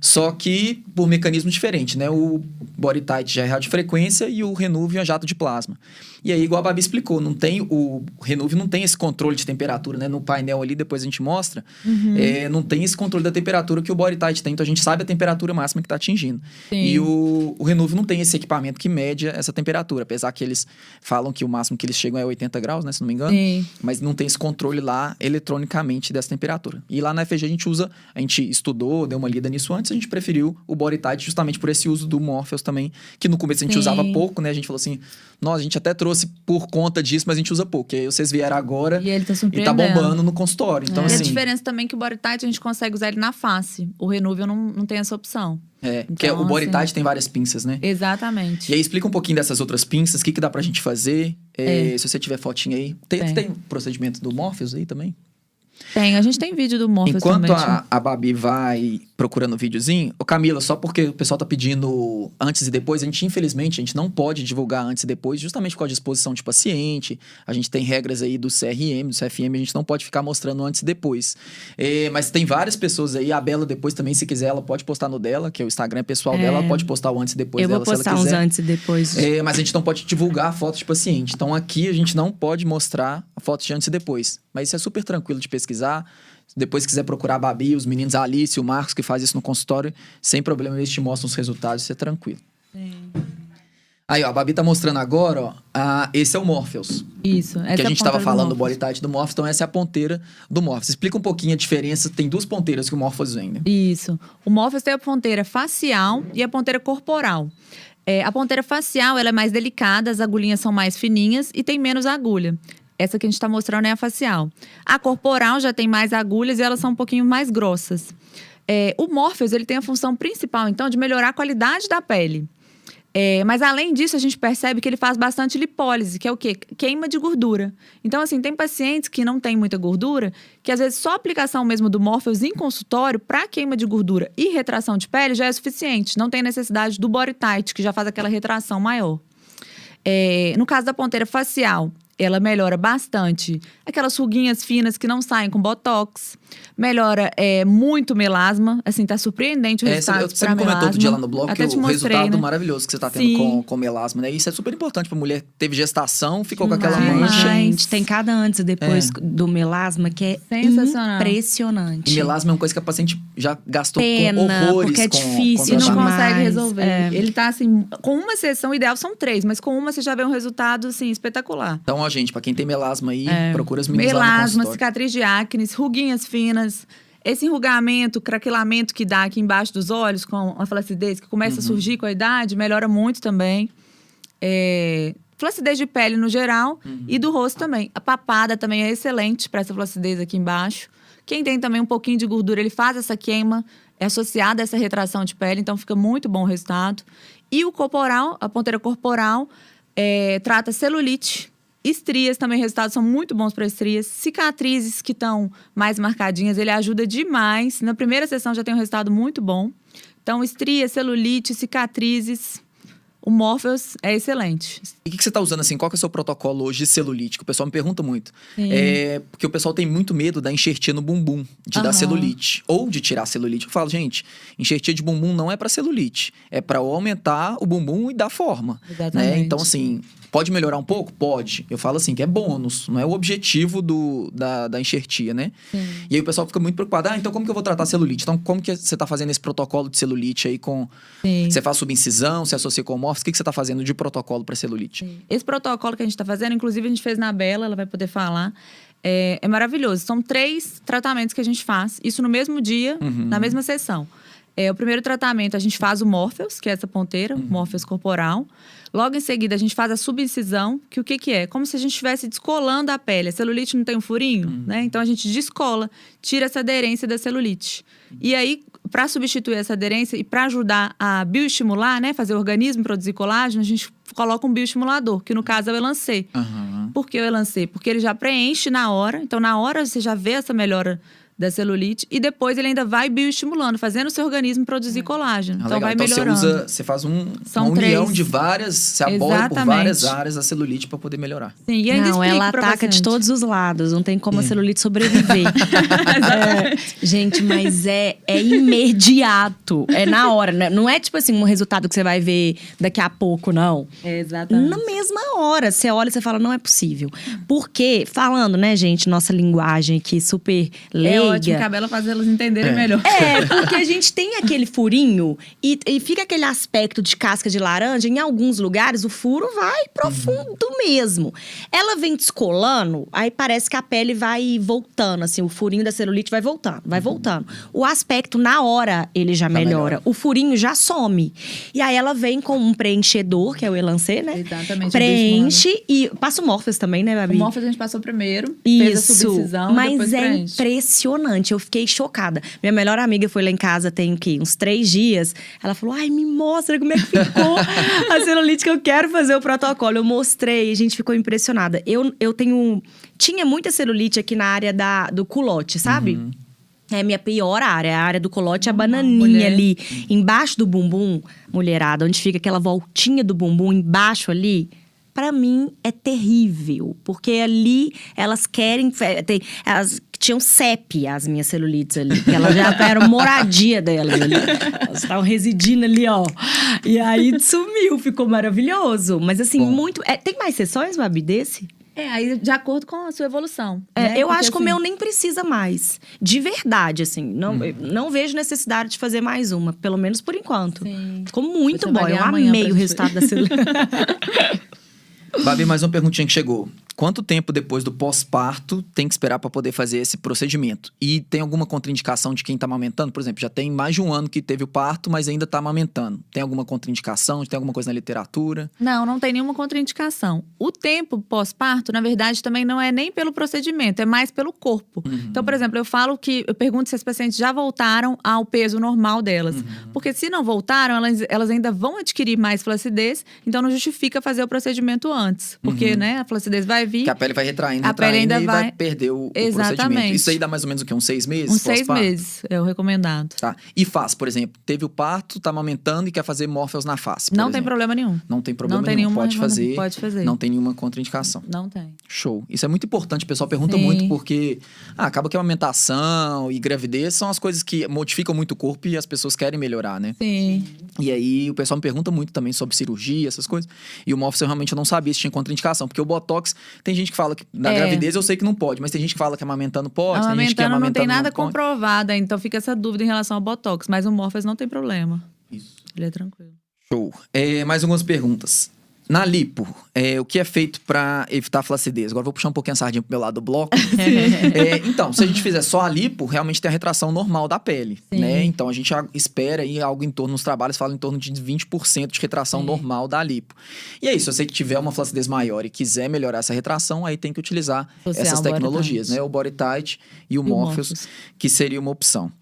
só que por mecanismo diferente, né? O body tight já é radiofrequência e o Renuvium é jato de plasma. E aí, igual a Babi explicou, não tem o Renuvium não tem esse controle de temperatura, né? No painel ali, depois a gente mostra, uhum. é, não tem esse controle da temperatura que o body tight tem, então a gente sabe a temperatura máxima que está atingindo. Sim. E o, o Renuvium não tem esse equipamento que mede essa temperatura, apesar que eles falam que o máximo que eles chegam é 80 graus, né? Se não me engano. Sim. Mas não tem esse controle lá eletronicamente dessa temperatura. E lá na FG a gente usa, a gente estudou, deu uma lida nisso antes, a gente preferiu o body tight justamente por esse uso do Morpheus também, que no começo a gente Sim. usava pouco, né? A gente falou assim, nós a gente até trouxe por conta disso, mas a gente usa pouco. E aí vocês vieram agora e, ele tá e tá bombando no consultório. Então, é. assim, e a diferença também é que o body tight a gente consegue usar ele na face. O Renuvium não, não tem essa opção. É, então, porque o body tight assim, tem várias pinças, né? Exatamente. E aí explica um pouquinho dessas outras pinças, o que, que dá pra gente fazer. É, é. Se você tiver fotinha aí. Tem, tem. tem procedimento do Morpheus aí também? Tem, a gente tem vídeo do Morpheus Enquanto também. Enquanto a, a Babi vai procurando o videozinho, ô Camila, só porque o pessoal tá pedindo antes e depois, a gente infelizmente a gente não pode divulgar antes e depois, justamente por causa de exposição de paciente. A gente tem regras aí do CRM, do CFM, a gente não pode ficar mostrando antes e depois. É, mas tem várias pessoas aí, a Bela depois também, se quiser, ela pode postar no dela, que é o Instagram pessoal é. dela, ela pode postar o antes e depois Eu dela, vou postar uns antes e depois. É, mas a gente não pode divulgar a foto de paciente. Então aqui a gente não pode mostrar a foto de antes e depois. Mas isso é super tranquilo de pesquisar. Depois, se quiser procurar a Babi, os meninos, a Alice, o Marcos, que faz isso no consultório, sem problema, eles te mostram os resultados, isso é tranquilo. Sim. Aí, ó, a Babi tá mostrando agora, ó, a, esse é o Morpheus. Isso, essa Que a é gente estava falando do body tight do Morpheus, então essa é a ponteira do Morpheus. Explica um pouquinho a diferença, tem duas ponteiras que o Morpheus vem, né? Isso. O Morpheus tem a ponteira facial e a ponteira corporal. É, a ponteira facial ela é mais delicada, as agulhinhas são mais fininhas e tem menos agulha. Essa que a gente está mostrando é a facial. A corporal já tem mais agulhas e elas são um pouquinho mais grossas. É, o Morpheus ele tem a função principal, então, de melhorar a qualidade da pele. É, mas além disso, a gente percebe que ele faz bastante lipólise, que é o quê? Queima de gordura. Então, assim, tem pacientes que não têm muita gordura, que às vezes só a aplicação mesmo do Morpheus em consultório para queima de gordura e retração de pele já é suficiente. Não tem necessidade do body tight, que já faz aquela retração maior. É, no caso da ponteira facial, ela melhora bastante aquelas ruguinhas finas que não saem com botox. Melhora é, muito melasma. Assim, tá surpreendente o é, resultado. Você, você me comentou outro dia lá no blog Até que o mostrei, resultado né? maravilhoso que você tá tendo com, com melasma, né? Isso é super importante pra mulher. Teve gestação, ficou com aquela mancha. Gente, tem cada antes e depois é. do melasma que é Sensacional. impressionante. E melasma é uma coisa que a paciente já gastou Pena, com horrores. Porque é com, difícil com e não consegue resolver. É. Ele tá assim, com uma sessão ideal são três, mas com uma você já vê um resultado assim espetacular. Então, ó, gente, para quem tem melasma aí, é. procura as meninas Melasma, cicatriz de acne, ruguinhas finas. Esse enrugamento, craquelamento que dá aqui embaixo dos olhos com a flacidez, que começa uhum. a surgir com a idade, melhora muito também. É, flacidez de pele no geral uhum. e do rosto também. A papada também é excelente para essa flacidez aqui embaixo. Quem tem também um pouquinho de gordura, ele faz essa queima, é associada a essa retração de pele, então fica muito bom o resultado. E o corporal, a ponteira corporal, é, trata celulite, Estrias também, resultados são muito bons para estrias. Cicatrizes que estão mais marcadinhas, ele ajuda demais. Na primeira sessão já tem um resultado muito bom. Então, estrias, celulite, cicatrizes, o Morpheus é excelente. E o que, que, você está usando assim? Qual é o seu protocolo hoje de celulite? Que o pessoal me pergunta muito. É, porque o pessoal tem muito medo da enxertia no bumbum, de uhum. dar celulite. Ou de tirar celulite. Eu falo, gente, enxertia de bumbum não é para celulite. É para aumentar o bumbum e dar forma. Né? Exatamente. Né? Então, assim, Pode melhorar um pouco? Pode. Eu falo assim, que é bônus, não é o objetivo do, da, da enxertia, né? Sim. E aí o pessoal fica muito preocupado. Ah, então como que eu vou tratar celulite? Então, como que você está fazendo esse protocolo de celulite aí com. Sim. Você faz subincisão, você associa com morfos? O que, que você está fazendo de protocolo para celulite? Esse protocolo que a gente está fazendo, inclusive a gente fez na Bela, ela vai poder falar. É, é, maravilhoso. São três tratamentos que a gente faz, isso no mesmo dia, uhum. na mesma sessão. É, o primeiro tratamento a gente faz o Morpheus, que é essa ponteira, uhum. Morpheus corporal. Logo em seguida, a gente faz a subincisão, que o que, que é? Como se a gente estivesse descolando a pele. A celulite não tem um furinho, uhum. né? Então a gente descola, tira essa aderência da celulite. E aí, para substituir essa aderência e para ajudar a bioestimular, né, fazer o organismo produzir colágeno, a gente coloca um bioestimulador, que no caso é o Elancê. Uhum. Por que o Elancê? Porque ele já preenche na hora, então na hora você já vê essa melhora da celulite e depois ele ainda vai bioestimulando, fazendo o seu organismo produzir é. colágeno. Ah, então legal. vai então, melhorando. Você, usa, você faz um, São uma união três. de várias, você aborda por várias áreas a celulite para poder melhorar. Sim, e ainda não, ela ataca de todos os lados, não tem como a celulite sobreviver. é, gente, mas é, é imediato, é na hora, né? não é tipo assim um resultado que você vai ver daqui a pouco, não. É exatamente. Na mesma hora, você olha e você fala, não é possível. Porque, falando, né, gente, nossa linguagem aqui super leiga. É ótimo, cabelo faz elas entenderem é. melhor. É, porque a gente tem aquele furinho e, e, fica aquele aspecto de casca de laranja. Em alguns lugares, o furo vai profundo uhum. mesmo. Ela vem descolando, aí parece que a pele vai voltando, assim, o furinho da celulite vai voltando, vai uhum. voltando. O aspecto, na hora, ele já, melhora. melhora. O furinho já some. E aí ela vem com um preenchedor, que é o Elancê, né? Exatamente. Preenche e passa o Morpheus também, né, Babi? O Morpheus a gente passou primeiro, Isso. fez a subcisão, Mas é impressionante, eu fiquei chocada. Minha melhor amiga foi lá em casa tem que uns três dias. Ela falou: ai, me mostra como é que ficou a celulite que eu quero fazer o protocolo. Eu mostrei, a gente ficou impressionada. Eu, eu tenho. Tinha muita celulite aqui na área da, do culote, sabe? Uhum. É a minha pior área, a área do colote, a bananinha Mulher. ali, embaixo do bumbum, mulherada, onde fica aquela voltinha do bumbum embaixo ali para mim é terrível, porque ali elas querem tem, elas tinham CEP as minhas celulites ali, que elas já eram moradia delas ali. Elas estavam residindo ali, ó. E aí sumiu, ficou maravilhoso, mas assim, Bom. muito, é, tem mais sessões, Babi, desse? É, aí de acordo com a sua evolução. É, né? eu Porque, acho que assim... o meu nem precisa mais. De verdade, assim. Não, hum. não vejo necessidade de fazer mais uma, pelo menos por enquanto. Sim. Ficou muito Você bom. Eu amei o resultado da celulite. Babi, mais uma perguntinha que chegou. Quanto tempo depois do pós-parto tem que esperar para poder fazer esse procedimento? E tem alguma contraindicação de quem está amamentando? Por exemplo, já tem mais de um ano que teve o parto, mas ainda está amamentando. Tem alguma contraindicação? Tem alguma coisa na literatura? Não, não tem nenhuma contraindicação. O tempo pós-parto, na verdade, também não é nem pelo procedimento, é mais pelo corpo. Uhum. Então, por exemplo, eu falo que eu pergunto se as pacientes já voltaram ao peso normal delas. Uhum. Porque se não voltaram, elas, elas ainda vão adquirir mais flacidez, então não justifica fazer o procedimento antes. Porque, uhum. né, a flacidez vai vir. Que a pele vai retraindo, a retraindo pele ainda e vai... vai perder o, Exatamente. o procedimento. Isso aí dá mais ou menos o quê? Uns seis meses? Uns seis meses, é o recomendado. Tá. E faz, por exemplo, teve o parto, tá amamentando e quer fazer Morpheus na face. Não exemplo. tem problema nenhum. Não tem problema não tem nenhum. Nenhuma, pode fazer. Pode fazer. Não tem nenhuma contraindicação. Não tem. Show. Isso é muito importante. O pessoal pergunta Sim. muito porque ah, acaba que a amamentação e gravidez são as coisas que modificam muito o corpo e as pessoas querem melhorar, né? Sim. E aí o pessoal me pergunta muito também sobre cirurgia, essas coisas. E o Morpheus eu realmente não sabia se tinha contraindicação, porque o Botox, tem gente que fala que na é. gravidez eu sei que não pode, mas tem gente que fala que amamentando pode, amamentando tem gente que amamentando não tem nada não comprovado, então fica essa dúvida em relação ao Botox, mas o Morpheus não tem problema. Isso. Ele é tranquilo. Show. É, mais algumas perguntas. Na lipo, é, o que é feito para evitar a flacidez? Agora vou puxar um pouquinho a sardinha pro meu lado do bloco. é, então, se a gente fizer só a lipo, realmente tem a retração normal da pele, Sim. né? Então a gente espera aí algo em torno, nos trabalhos falam em torno de 20% de retração Sim. normal da lipo. E aí, se você tiver uma flacidez maior e quiser melhorar essa retração, aí tem que utilizar Social essas tecnologias, né? O Body Tight e o, e Morpheus, Morpheus, que seria uma opção.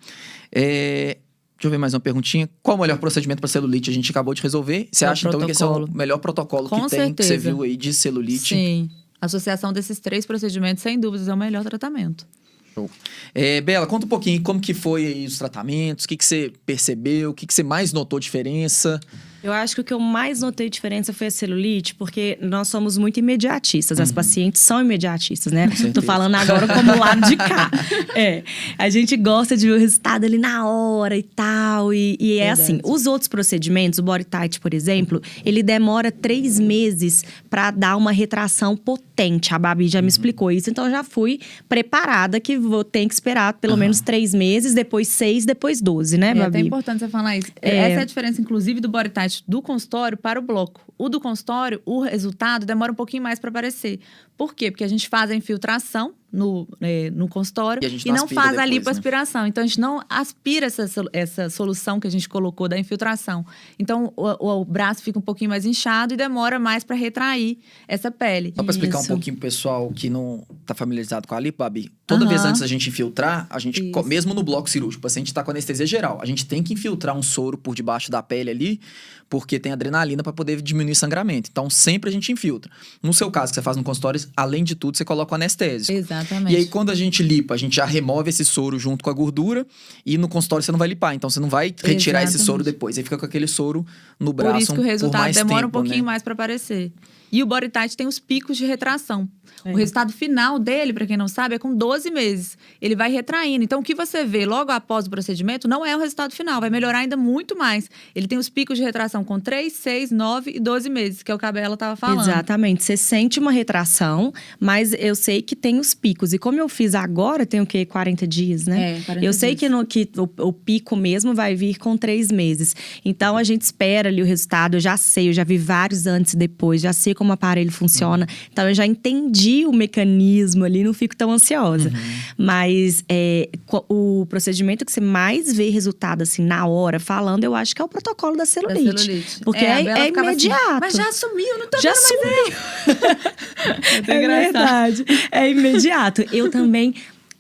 É, Deixa eu ver mais uma perguntinha. Qual o melhor procedimento para celulite? A gente acabou de resolver. Você é acha então que esse é o melhor protocolo Com que certeza. tem, que você viu aí de celulite? Sim. A associação desses três procedimentos, sem dúvidas, é o melhor tratamento. Show. É, Bela, conta um pouquinho como que foi aí os tratamentos, o que, que você percebeu, o que, que você mais notou diferença. Eu acho que o que eu mais notei diferença foi a celulite, porque nós somos muito imediatistas. As uhum. pacientes são imediatistas, né? Tô falando agora como lado de cá. é. A gente gosta de ver o resultado ali na hora e tal. E, e é assim. Os outros procedimentos, o body tight, por exemplo, ele demora três meses para dar uma retração potente. A Babi já me uhum. explicou isso, então eu já fui preparada que vou ter que esperar pelo uhum. menos três meses, depois seis, depois doze, né, Babi? É até importante você falar isso. É... Essa é a diferença, inclusive, do body tight do consultório para o bloco. O do consultório, o resultado demora um pouquinho mais para aparecer. Por quê? Porque a gente faz a infiltração no, é, no consultório e, e não, faz depois, a lipoaspiração. Né? Então, a gente não aspira essa, essa solução que a gente colocou da infiltração. Então, o, o braço fica um pouquinho mais inchado e demora mais para retrair essa pele. Só para explicar um pouquinho pro pessoal que não está familiarizado com a lipo, Babi. Toda uhum. vez antes da gente infiltrar, a gente, Isso. mesmo no bloco cirúrgico, o paciente está com anestesia geral. A gente tem que infiltrar um soro por debaixo da pele ali, porque tem adrenalina para poder diminuir sangramento. Então, sempre a gente infiltra. No seu caso, que você faz no consultório, além de tudo, você coloca o anestésico. Exatamente. E aí, quando a gente lipa, a gente já remove esse soro junto com a gordura e no consultório você não vai lipar. Então, você não vai retirar Exatamente. esse soro depois. Aí fica com aquele soro no braço. Por isso que o resultado demora tempo, um pouquinho né? mais para aparecer. E o body tight tem os picos de retração. É. O resultado final dele, para quem não sabe, é com 12 meses. Ele vai retraindo. Então, o que você vê logo após o procedimento não é o resultado final, vai melhorar ainda muito mais. Ele tem os picos de retração com 3, 6, 9 e 12 meses, que é o que a Bela estava falando. Exatamente. Você sente uma retração, mas eu sei que tem os picos. E como eu fiz agora, tem o quê? 40 dias, né? É, 40 eu sei dias. que, no, que o, o, pico mesmo vai vir com 3 meses. Então, a gente espera ali o resultado. Eu já sei, eu já vi vários antes e depois, já sei como o aparelho funciona. Então, eu já entendi o mecanismo ali, não fico tão ansiosa. Uhum. Mas é, o procedimento que você mais vê resultado, assim, na hora, falando, eu acho que é o protocolo da celulite. Da celulite. Porque é, é, é imediato. Assim, mas já sumiu, não tô já sumiu. é, é verdade. É imediato. Eu também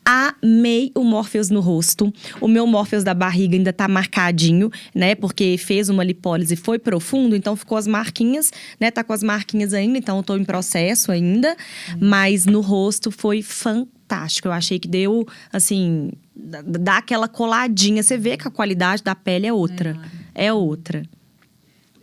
amei o Morpheus no rosto. O meu Morpheus da barriga ainda tá marcadinho, né? Porque fez uma lipólise, foi profundo, então ficou as marquinhas, né? Tá com as marquinhas ainda, então eu tô em processo ainda. Mas no rosto foi fantástico. Eu achei que deu, assim, dá aquela coladinha. Você vê que a qualidade da pele é outra. É, é outra.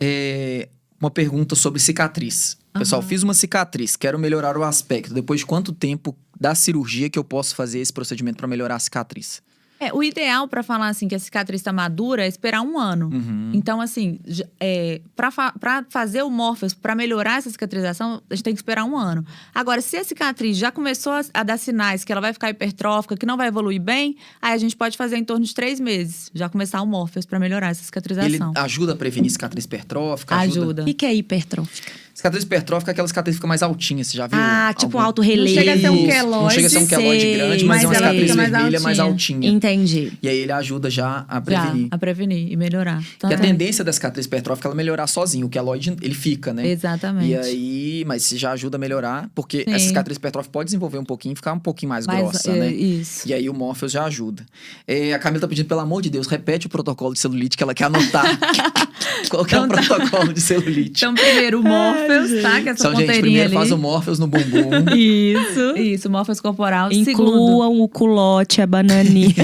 É, uma pergunta sobre cicatriz. Pessoal, fiz uma cicatriz, quero melhorar o aspecto. Depois de quanto tempo da cirurgia que eu posso fazer esse procedimento para melhorar a cicatriz? É, o ideal para falar assim que a cicatriz está madura é esperar um ano. Uhum. Então, assim, é, para fa fazer o Morpheus, para melhorar essa cicatrização, a gente tem que esperar um ano. Agora, se a cicatriz já começou a, a, dar sinais que ela vai ficar hipertrófica, que não vai evoluir bem, aí a gente pode fazer em torno de três meses, já começar o Morpheus para melhorar essa cicatrização. Ele ajuda a prevenir cicatriz hipertrófica? Ajuda. O que é hipertrófica? Cicatriz hipertrófica é aquela cicatriz que fica mais altinha, você já viu? Ah, tipo algum... um alto relevo. Não chega a ser um queloide. Não chega a ser um queloide grande, mas, mas é uma cicatriz mais vermelha altinha. mais altinha. Entendi. E aí ele ajuda já a prevenir. Já, a prevenir e melhorar. Então, e a tendência da cicatriz hipertrófica é ela melhorar sozinho. O queloide, ele fica, né? Exatamente. E aí, mas já ajuda a melhorar, porque Sim. essa cicatriz hipertrófica pode desenvolver um pouquinho e ficar um pouquinho mais, mais grossa, é, né? Isso. E aí o Morpheus já ajuda. É, a Camila tá pedindo, pelo amor de Deus, repete o protocolo de celulite que ela quer anotar. Qual que é o então tá. protocolo de celulite? Então, primeiro o Morpheus, tá? Que é essa então, gente, primeiro ali. faz o Morpheus no bumbum. Isso. Isso, Morpheus corporal. Incluam Segundo. o culote, a bananinha.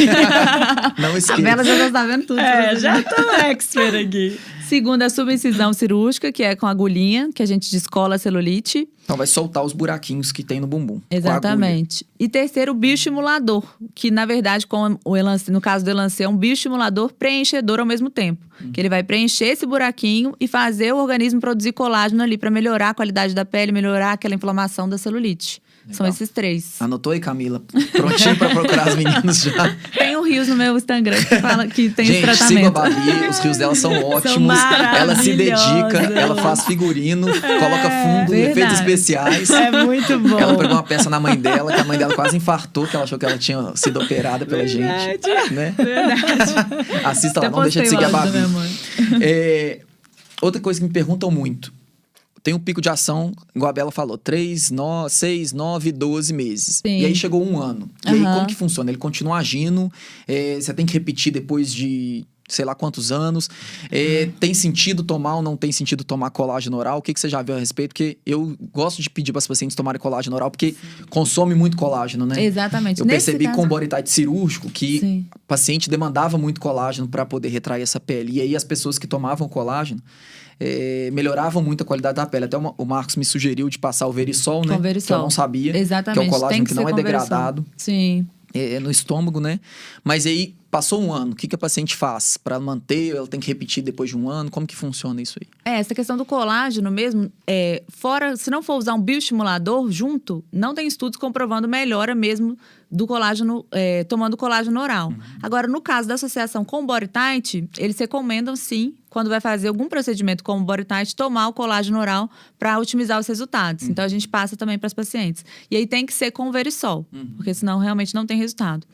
Não esqueça. A Bela já tá vendo tudo. É, já tô expert aqui. Segundo, a subincisão cirúrgica, que é com agulhinha, que a gente descola a celulite. Então vai soltar os buraquinhos que tem no bumbum. Exatamente. E terceiro, o bioestimulador, que na verdade, com o elance, no caso do Elance, é um bioestimulador preenchedor ao mesmo tempo. Hum. Que ele vai preencher esse buraquinho e fazer o organismo produzir colágeno ali para melhorar a qualidade da pele, melhorar aquela inflamação da celulite. Legal. São esses três. Anotou aí, Camila? Prontinho pra procurar as meninas já. Tem o Rios no meu Instagram que fala que tem Gente, esse tratamento. Siga a Babi, os rios dela são ótimos. São ela se dedica, ela faz figurino, é, coloca fundo, verdade. efeitos especiais. É muito bom. Ela pegou uma peça na mãe dela, que a mãe dela quase infartou, que ela achou que ela tinha sido operada pela verdade. gente. Né? Verdade. Assista lá, não deixa de seguir a Babi. É, outra coisa que me perguntam muito tem um pico de ação, igual a Bela falou, 3, 9, 6, 9, 12 meses. Sim. E aí chegou um ano. E uhum. aí como que funciona? Ele continua agindo, é, você tem que repetir depois de sei lá quantos anos. É, tem sentido tomar ou não tem sentido tomar colágeno oral? O que, que você já viu a respeito? Porque eu gosto de pedir para os pacientes tomarem colágeno oral porque Sim. consome muito colágeno, né? Exatamente. Eu Nesse percebi caso... com o body cirúrgico que Sim. o paciente demandava muito colágeno para poder retrair essa pele. E aí as pessoas que tomavam colágeno é, melhoravam muito a qualidade da pele. Até o Marcos me sugeriu de passar o verisol, né? Com verisol. Que eu não sabia. Exatamente. Que é o colágeno que, que não é degradado. Sim. É, no estômago, né? Mas aí Passou um ano, o que, que a paciente faz? Para manter, ela tem que repetir depois de um ano? Como que funciona isso aí? É, essa questão do colágeno mesmo, é, fora, se não for usar um bioestimulador junto, não tem estudos comprovando melhora mesmo do colágeno, é, tomando colágeno oral. Uhum. Agora, no caso da associação com o body tight, eles recomendam sim, quando vai fazer algum procedimento como o body tight, tomar o colágeno oral para otimizar os resultados. Uhum. Então, a gente passa também para as pacientes. E aí tem que ser com verisol, uhum. porque senão realmente não tem resultado.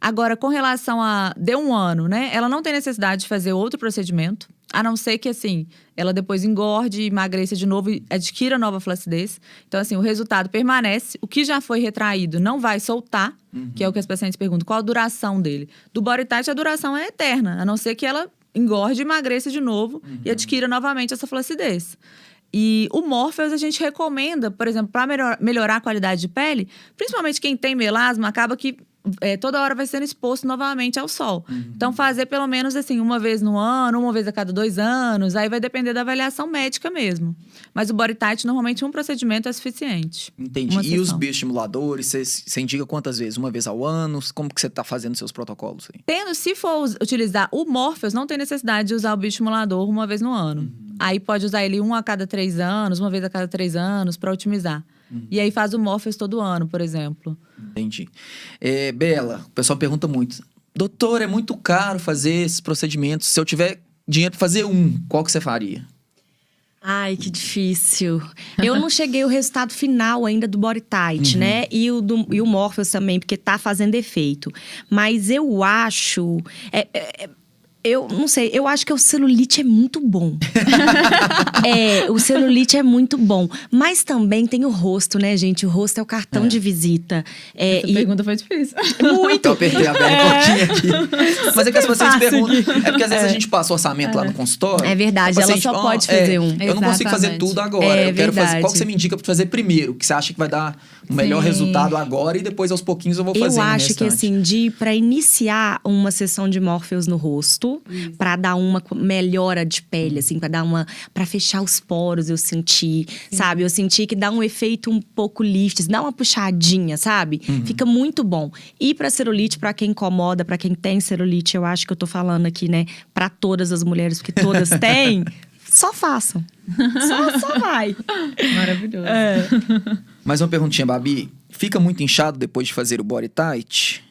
Agora, com relação a. Deu um ano, né? Ela não tem necessidade de fazer outro procedimento, a não ser que, assim, ela depois engorde, emagreça de novo e adquira nova flacidez. Então, assim, o resultado permanece. O que já foi retraído não vai soltar, uhum. que é o que as pacientes perguntam. Qual a duração dele? Do body tight, a duração é eterna, a não ser que ela engorde, emagreça de novo uhum. e adquira novamente essa flacidez. E o Morpheus a gente recomenda, por exemplo, para melhor, melhorar a qualidade de pele, principalmente quem tem melasma, acaba que é, toda hora vai sendo exposto novamente ao sol. Uhum. Então, fazer pelo menos assim, uma vez no ano, uma vez a cada dois anos, aí vai depender da avaliação médica mesmo. Mas o body tight, normalmente, um procedimento é suficiente. Entendi. e os bioestimuladores, você, indica quantas vezes? Uma vez ao ano? Como que você está fazendo seus protocolos aí? Tendo, se for utilizar o Morpheus, não tem necessidade de usar o bioestimulador uma vez no ano. Uhum. Aí pode usar ele um a cada três anos, uma vez a cada três anos, para otimizar. Uhum. E aí faz o Morpheus todo ano, por exemplo. Entendi. É, Bela, o pessoal pergunta muito. Doutor, é muito caro fazer esses procedimentos. Se eu tiver dinheiro para fazer um, qual que você faria? Ai, que difícil. Eu não cheguei ao resultado final ainda do Body Tight, uhum. né? E o, do, e o Morpheus também, porque tá fazendo efeito. Mas eu acho... É, é, eu não sei, eu acho que o celulite é muito bom. é, o celulite é muito bom. Mas também tem o rosto, né, gente? O rosto é o cartão é. de visita. É, Essa e... pergunta foi difícil. Muito. Eu apertei a Bela é. aqui. Mas é que as pacientes perguntam. É porque às vezes é. a gente passa o orçamento lá no consultório. É verdade, ela só pode fazer é, um. Eu Exatamente. não consigo fazer tudo agora. É eu quero verdade. fazer. Qual que você me indica para fazer primeiro? Que você acha que vai dar o melhor Sim. resultado agora e depois aos pouquinhos eu vou fazer. Eu acho que assim, de para iniciar uma sessão de Morpheus no rosto, para dar uma melhora de pele, assim, para dar uma. para fechar os poros, eu senti, Sim. sabe? Eu senti que dá um efeito um pouco lift, dá uma puxadinha, sabe? Uhum. Fica muito bom. E para celulite, para quem incomoda, para quem tem celulite, eu acho que eu tô falando aqui, né, para todas as mulheres, porque todas têm. Só façam. Só, só vai. Maravilhoso. É. Mais uma perguntinha, Babi. Fica muito inchado depois de fazer o body tight?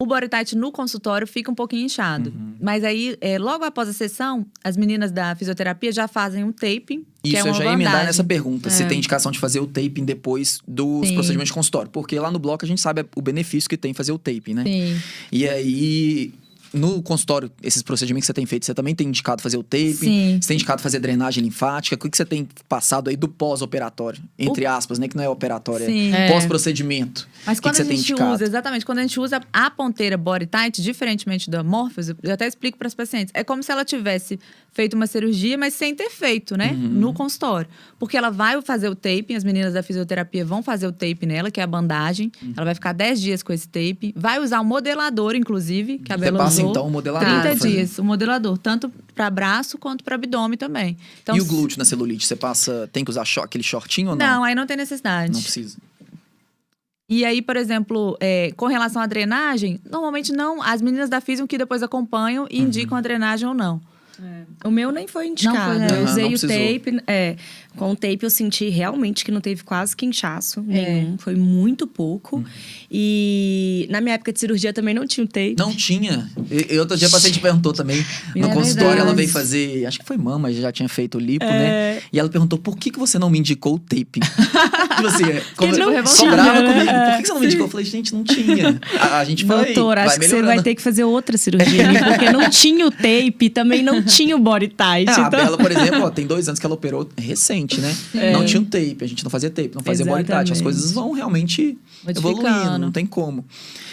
O body tight no consultório fica um pouquinho inchado. Uhum. Mas aí, é, logo após a sessão, as meninas da fisioterapia já fazem um taping. Isso, é eu já ia emendar nessa pergunta. É. Se tem indicação de fazer o taping depois dos Sim. procedimentos de consultório. Porque lá no bloco a gente sabe o benefício que tem fazer o taping, né? Sim. E aí, no consultório, esses procedimentos que você tem feito, você também tem indicado fazer o taping? Sim. Você tem indicado fazer drenagem linfática? O que você tem passado aí do pós-operatório? Entre o... aspas, né? Que não é operatório, Sim. é, pós-procedimento. Mas que quando que a gente usa, exatamente, quando a gente usa a ponteira body tight, diferentemente da Morpheus, eu até explico para as pacientes, é como se ela tivesse feito uma cirurgia, mas sem ter feito, né? Uhum. No consultório. Porque ela vai fazer o taping, as meninas da fisioterapia vão fazer o tape nela, que é a bandagem. Uhum. Ela vai ficar 10 dias com esse tape. Vai usar o modelador, inclusive, que a Bela usou. então o modelador. 30 dias, o modelador, tanto para braço quanto para abdômen também. Então, e o glúteo na celulite, você passa, tem que usar aquele shortinho ou não? Não, aí não tem necessidade. Não precisa. E aí, por exemplo, é, com relação à drenagem, normalmente não. As meninas da Fisium que depois acompanham e uhum. indicam a drenagem ou não. É. O meu nem foi indicado. Não foi, né? Eu usei o tape. É, com o tape eu senti realmente que não teve quase que inchaço é. nenhum. Foi muito pouco. Hum. E na minha época de cirurgia também não tinha o tape. Não tinha. E, outro dia a paciente perguntou também. No é consultório verdade. ela veio fazer, acho que foi mama, já tinha feito o lipo, né? é. né? E ela perguntou por que, que você não me indicou o tape? tipo assim, é, como, não sobrava né? comigo. Por que, que você não me indicou? Eu falei, gente, não tinha. A, a gente vai. Doutor, acho que você vai ter que fazer outra cirurgia, porque não tinha o tape, também não tinha o body tight. É, então... A Bela, por exemplo, ó, tem dois anos que ela operou recente, né? É. Não tinha um tape, a gente não fazia tape, não fazia Exatamente. body tight. As coisas vão realmente evoluindo, não tem como.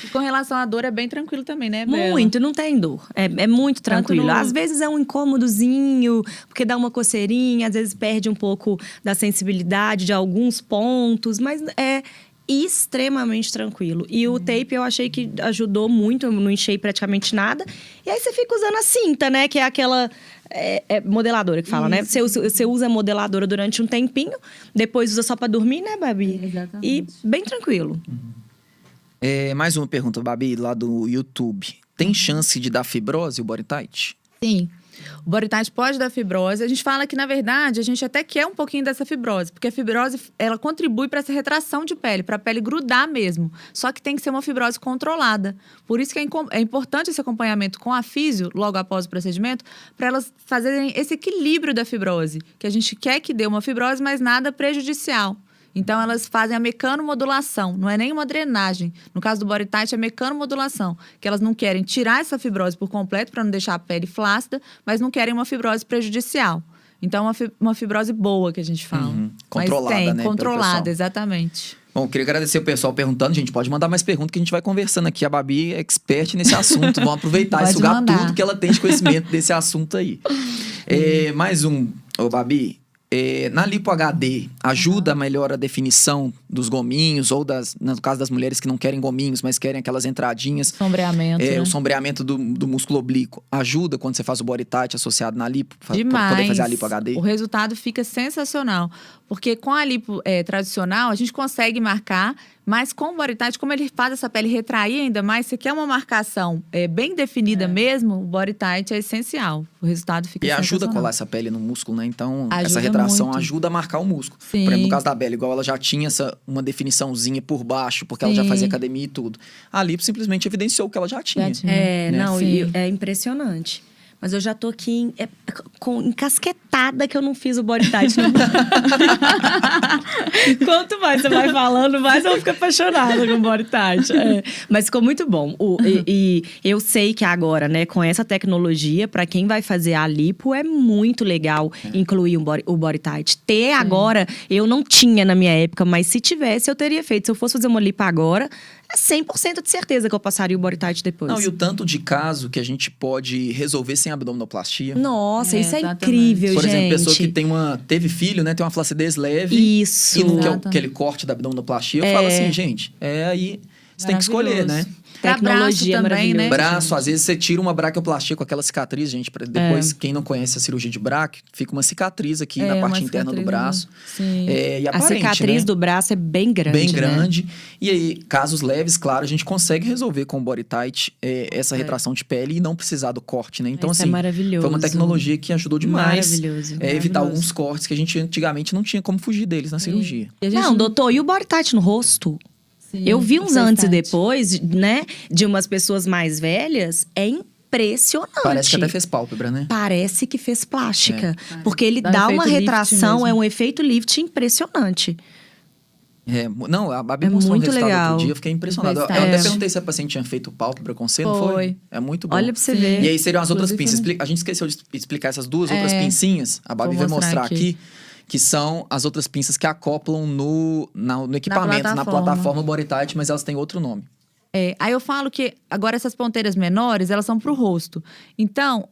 E com relação à dor, é bem tranquilo também, né, Bela? Muito, não tem dor. É, é muito tranquilo. No... Às vezes é um incômodozinho, porque dá uma coceirinha, às vezes perde um pouco da sensibilidade de alguns pontos, mas é extremamente tranquilo. E o uhum. tape eu achei que ajudou muito, eu não enchei praticamente nada. E aí você fica usando a cinta, né? Que é aquela é, é modeladora que fala, né? Isso. né? Você, você usa modeladora durante um tempinho, depois usa só para dormir, né, Babi? Exatamente. E bem tranquilo. Uhum. É, mais uma pergunta, Babi, lá do YouTube. Tem chance de dar fibrose o body tight? Sim. O tight pode dar fibrose. A gente fala que, na verdade, a gente até quer um pouquinho dessa fibrose, porque a fibrose ela contribui para essa retração de pele, para a pele grudar mesmo. Só que tem que ser uma fibrose controlada. Por isso que é, é importante esse acompanhamento com a físio, logo após o procedimento, para elas fazerem esse equilíbrio da fibrose, que a gente quer que dê uma fibrose, mas nada prejudicial. Então, elas fazem a mecanomodulação, não é nem uma drenagem. No caso do body tight, é mecanomodulação, que elas não querem tirar essa fibrose por completo para não deixar a pele flácida, mas não querem uma fibrose prejudicial. Então, uma, fi uma fibrose boa que a gente fala. Uhum. Controlada, mas tem, né? Controlada, exatamente. Bom, queria agradecer o pessoal perguntando. Gente, pode mandar mais perguntas que a gente vai conversando aqui. A Babi é expert nesse assunto. Vamos aproveitar e sugar mandar. tudo que ela tem de conhecimento desse assunto aí. É, mais um. Ô, Babi, é, na lipo HD, ajuda a melhor a definição dos gominhos, ou das, no caso das mulheres que não querem gominhos, mas querem aquelas entradinhas. Sombreamento. É, né? O sombreamento do, do músculo oblíquo. Ajuda quando você faz o body tight associado na lipo, para poder fazer a lipo HD. O resultado fica sensacional. Porque com a lipo é, tradicional, a gente consegue marcar mas com o body tight, como ele faz essa pele retrair ainda mais, se quer uma marcação é, bem definida é. mesmo, o body tight é essencial. O resultado fica E ajuda a colar essa pele no músculo, né? Então, ajuda essa retração muito. ajuda a marcar o músculo. Sim. Por exemplo, no caso da Bela, igual ela já tinha essa, uma definiçãozinha por baixo, porque Sim. ela já fazia academia e tudo. A Lipo simplesmente evidenciou o que ela já tinha. Já tinha. É, né? não, é impressionante. Mas eu já tô aqui em, é, com, encasquetada que eu não fiz o body tight. Quanto mais você vai falando, mais eu fico apaixonada com o body tight. É. Mas ficou muito bom. O, e, e, eu sei que agora, né, com essa tecnologia, para quem vai fazer a lipo, é muito legal é. incluir um body, o body tight. Ter agora, eu não tinha na minha época, mas se tivesse, eu teria feito. Se eu fosse fazer uma lipo agora, é 100% de certeza que eu passaria o body tight depois. Não, e o tanto de caso que a gente pode resolver sem abdominoplastia. Nossa, é, isso é exatamente. incrível, Por gente. Por exemplo, pessoa que tem uma, teve filho, né, tem uma flacidez leve. Isso. E não quer aquele corte da abdominoplastia. Eu é. falo assim, gente, é aí você tem que escolher, né? Tecnologia também, né? Braço, às vezes você tira uma braquioplastia com aquela cicatriz, gente. Depois, é. quem não conhece a cirurgia de braço, fica uma cicatriz aqui é, na parte interna do braço. Sim. É, e aparente, a cicatriz né? do braço é bem grande. Bem né? grande. Né? E aí, casos leves, claro, a gente consegue resolver com o body tight é, essa é. retração de pele e não precisar do corte, né? Então, Isso é assim, maravilhoso. foi uma tecnologia que ajudou demais. Maravilhoso. É, evitar alguns cortes que a gente antigamente não tinha como fugir deles na cirurgia. Gente... Não, doutor, e o body tight no rosto? Sim, eu vi uns antes e depois, né, de umas pessoas mais velhas, é impressionante. Parece que até fez pálpebra, né? Parece que fez plástica. É. Porque ele dá, dá uma retração, é um efeito lift impressionante. É, não, a Babi é mostrou muito um resultado legal. outro dia, eu fiquei impressionado. Eu, eu até perguntei se a paciente tinha feito pálpebra com não foi? foi? É muito bom. Olha pra você ver. E aí seriam as outras pinças. A gente esqueceu de explicar essas duas é. outras pincinhas. A Babi vai mostrar aqui. aqui que são as outras pinças que acoplam no, na, no equipamento, na plataforma, na plataforma Body Tight, mas elas têm outro nome. É, aí eu falo que agora essas ponteiras menores, elas são para o rosto. Então,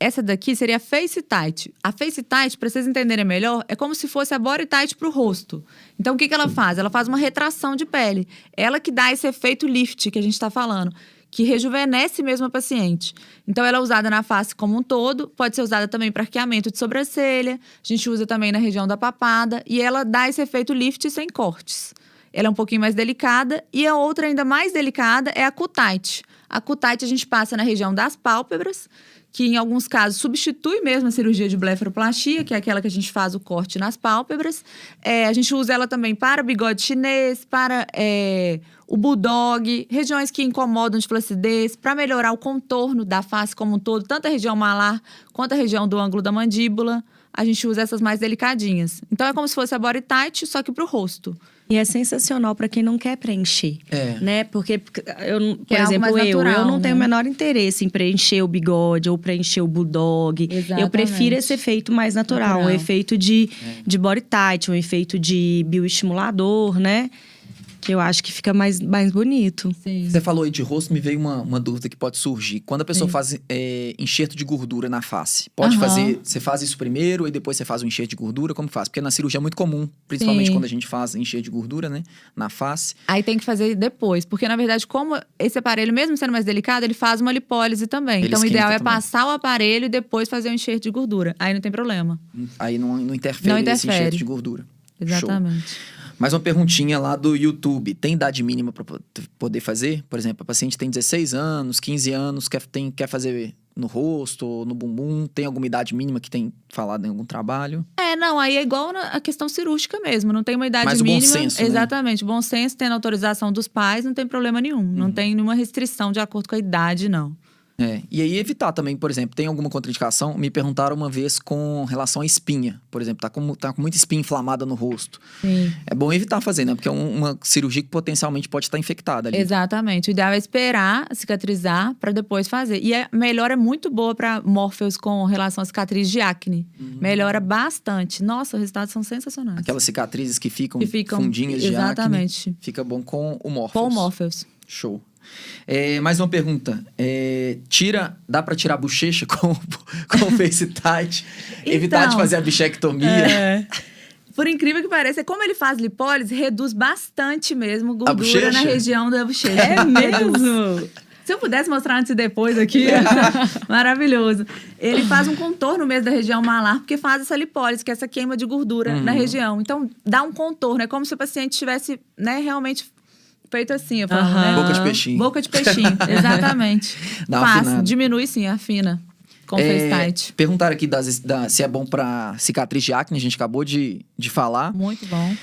essa daqui seria a Face Tight. A Face Tight, para vocês entenderem melhor, é como se fosse a Body Tight para o rosto. Então, o que, que ela faz? Ela faz uma retração de pele. Ela que dá esse efeito lift que a gente está falando que rejuvenesce mesmo a paciente. Então, ela é usada na face como um todo, pode ser usada também para arqueamento de sobrancelha, a gente usa também na região da papada, e ela dá esse efeito lift sem cortes. Ela é um pouquinho mais delicada, e a outra ainda mais delicada é a Cutite. A Cutite a gente passa na região das pálpebras, que em alguns casos substitui mesmo a cirurgia de blefaroplastia, que é aquela que a gente faz o corte nas pálpebras. É, a gente usa ela também para bigode chinês, para é, o bulldog, regiões que incomodam de flacidez, para melhorar o contorno da face como um todo, tanto a região malar quanto a região do ângulo da mandíbula. A gente usa essas mais delicadinhas. Então é como se fosse a body tight, só que para o rosto. E é sensacional para quem não quer preencher. É. Né? Porque, eu, por é exemplo, eu, natural, eu não né? tenho o menor interesse em preencher o bigode ou preencher o bulldog. Exatamente. Eu prefiro esse efeito mais natural, natural. um efeito de, é. de body tight, um efeito de bioestimulador, né? Que eu acho que fica mais, mais bonito. Sim. Você falou aí de rosto, me veio uma, uma dúvida que pode surgir. Quando a pessoa Sim. faz é, enxerto de gordura na face, pode uhum. fazer. Você faz isso primeiro e depois você faz o enxerto de gordura? Como faz? Porque na cirurgia é muito comum, principalmente Sim. quando a gente faz enxerto de gordura, né? Na face. Aí tem que fazer depois, porque na verdade, como esse aparelho, mesmo sendo mais delicado, ele faz uma lipólise também. Ele então o ideal é também. passar o aparelho e depois fazer o enxerto de gordura. Aí não tem problema. Aí não, não interfere, não interfere. esse enxerto de gordura. Exatamente. Show. Mais uma perguntinha lá do YouTube. Tem idade mínima para poder fazer? Por exemplo, a paciente tem 16 anos, 15 anos, quer, tem, quer fazer no rosto, no bumbum? Tem alguma idade mínima que tem falado em algum trabalho? É, não, aí é igual a questão cirúrgica mesmo. Não tem uma idade Mas mínima. Bom senso, né? Exatamente. Né? Bom senso, tendo autorização dos pais, não tem problema nenhum. Uhum. Não tem nenhuma restrição de acordo com a idade, não. É, e aí evitar também, por exemplo, tem alguma contraindicação? Me perguntaram uma vez com relação à espinha, por exemplo, tá com, tá com muita espinha inflamada no rosto. Sim. É bom evitar fazer, né? Porque é uma cirurgia que potencialmente pode estar infectada ali. Exatamente. O ideal é esperar cicatrizar para depois fazer. E a melhora é muito boa para Morpheus com relação à cicatriz de acne. Uhum. Melhora bastante. Nossa, os resultados são sensacionais. Aquelas cicatrizes que ficam, que ficam fundinhas de exatamente. acne. Fica bom com o Morpheus. Com o Morpheus. Show. É, mais uma pergunta. É, tira, dá para tirar a bochecha com, com o face tight? Então, Evitar de fazer a bichectomia? É. Por incrível que pareça, como ele faz lipólise, reduz bastante mesmo gordura na região da bochecha. É mesmo? Se eu pudesse mostrar antes e depois aqui, maravilhoso. Ele faz um contorno mesmo da região malar, porque faz essa lipólise, que é essa queima de gordura uhum. na região. Então, dá um contorno. É como se o paciente estivesse né, realmente feito assim, eu falo, né? Boca de peixinho. Boca de peixinho, exatamente. Dá Faz, diminui sim, afina. Com é, FaceTite. Perguntaram aqui das, da, se é bom para cicatriz de acne, a gente acabou de, de falar. Muito bom.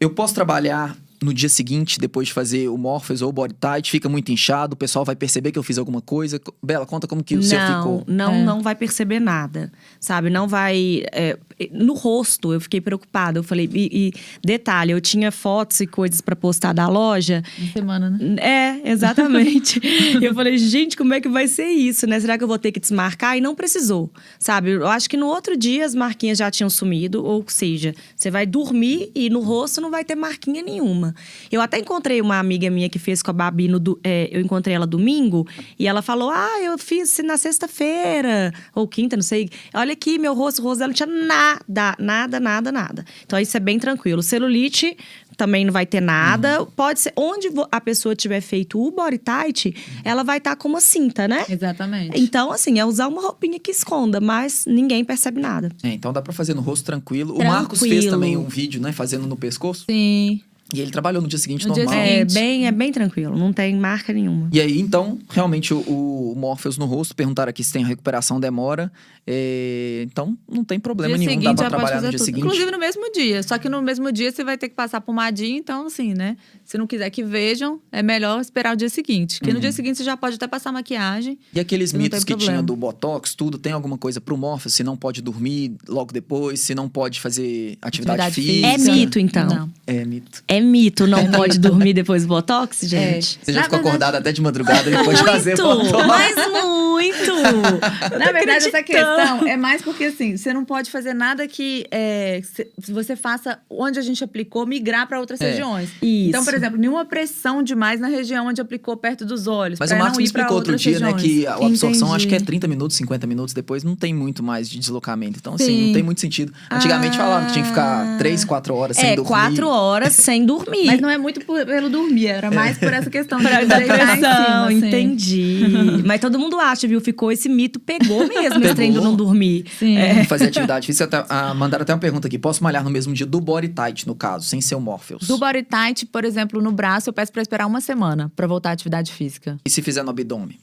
Eu posso trabalhar no dia seguinte, depois de fazer o Morpheus ou o Body Tight, fica muito inchado, o pessoal vai perceber que eu fiz alguma coisa. Bela, conta como que o não, seu ficou. Não, é. não vai perceber nada, sabe? Não vai... É, no rosto, eu fiquei preocupada. Eu falei... E, e detalhe, eu tinha fotos e coisas para postar da loja. Uma semana, né? É, exatamente. eu falei, gente, como é que vai ser isso, né? Será que eu vou ter que desmarcar? E não precisou, sabe? Eu acho que no outro dia as marquinhas já tinham sumido, ou seja, você vai dormir e no rosto não vai ter marquinha nenhuma. Eu até encontrei uma amiga minha que fez com a Babi, no, é, eu encontrei ela domingo, e ela falou: Ah, eu fiz na sexta-feira, ou quinta, não sei. Olha aqui, meu rosto, o rosto dela não tinha nada, nada, nada, nada. Então isso é bem tranquilo. Celulite também não vai ter nada. Uhum. Pode ser onde a pessoa tiver feito o body tight, ela vai estar tá com uma cinta, né? Exatamente. Então, assim, é usar uma roupinha que esconda, mas ninguém percebe nada. É, então dá para fazer no rosto tranquilo. tranquilo. O Marcos fez também um vídeo, né, fazendo no pescoço. Sim. E ele trabalhou no dia seguinte no normal. Dia seguinte. É bem, é bem tranquilo, não tem marca nenhuma. E aí, então, realmente, o, o Morpheus no rosto, perguntaram aqui se tem recuperação demora. É, então, não tem problema dia nenhum, dá pra trabalhar no dia tudo. seguinte. Inclusive no mesmo dia, só que no mesmo dia você vai ter que passar pomadinha, então, assim, né? Se não quiser que vejam, é melhor esperar o dia seguinte. Porque uhum. no dia seguinte você já pode até passar maquiagem. E aqueles mitos que problema. tinha do Botox, tudo, tem alguma coisa pro Morpheus? Se não pode dormir logo depois, se não pode fazer atividade, atividade física. É mito, então. Não. É mito. É mito, não é pode dormir depois do Botox, é. gente? É. Você já ficou verdade... acordada até de madrugada depois de fazer Botox? Mas muito! Na verdade, essa questão é mais porque, assim, você não pode fazer nada que é, você faça onde a gente aplicou migrar para outras é. regiões. Isso. Então, por exemplo, nenhuma pressão demais na região onde aplicou perto dos olhos. Mas o Marcos me explicou outro dia, regiões. né, que a absorção Entendi. acho que é 30 minutos, 50 minutos depois, não tem muito mais de deslocamento. Então, assim, Sim. não tem muito sentido. Antigamente ah. falavam que tinha que ficar 3, 4 horas sem é, dormir. 4 horas sem dormir. Mas não é muito pelo dormir, era mais por essa questão de da pressão. Cima, assim. Entendi. Mas todo mundo acha, viu? Ficou esse mito, pegou mesmo pegou. esse trem do não dormir. Sim. É. Fazer atividade física. Até, ah, mandaram até uma pergunta aqui. Posso malhar no mesmo dia do body tight, no caso, sem ser o Morpheus? Do body tight, por exemplo, no braço, eu peço pra esperar uma semana pra voltar à atividade física. E se fizer no abdômen?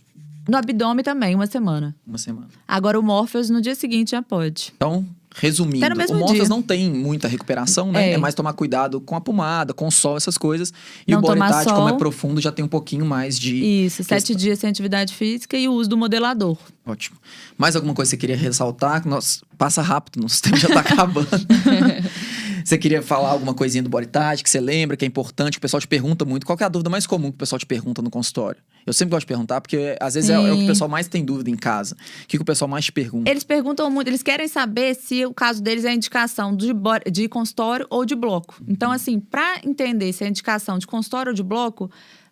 No abdômen também, uma semana. Uma semana. Agora o Morpheus no dia seguinte já pode. Então, Resumindo, o Morpheus não tem muita recuperação, né? É. é. mais tomar cuidado com a pomada, com o sol, essas coisas. E não o Bodytite, como é profundo, já tem um pouquinho mais de. Isso, questão. sete dias sem atividade física e o uso do modelador. Ótimo. Mais alguma coisa que você queria ressaltar? Nossa, passa rápido, nosso tempo já está acabando. você queria falar alguma coisinha do body que você lembra, que é importante, que o pessoal te pergunta muito. Qual é a dúvida mais comum que o pessoal te pergunta no consultório? Eu sempre gosto de perguntar, porque às vezes é, é, o que o pessoal mais tem dúvida em casa. O que, que, o pessoal mais te pergunta? Eles perguntam muito, eles querem saber se o caso deles é indicação de, de consultório ou de bloco. Então, assim, para entender se é indicação de consultório ou de bloco,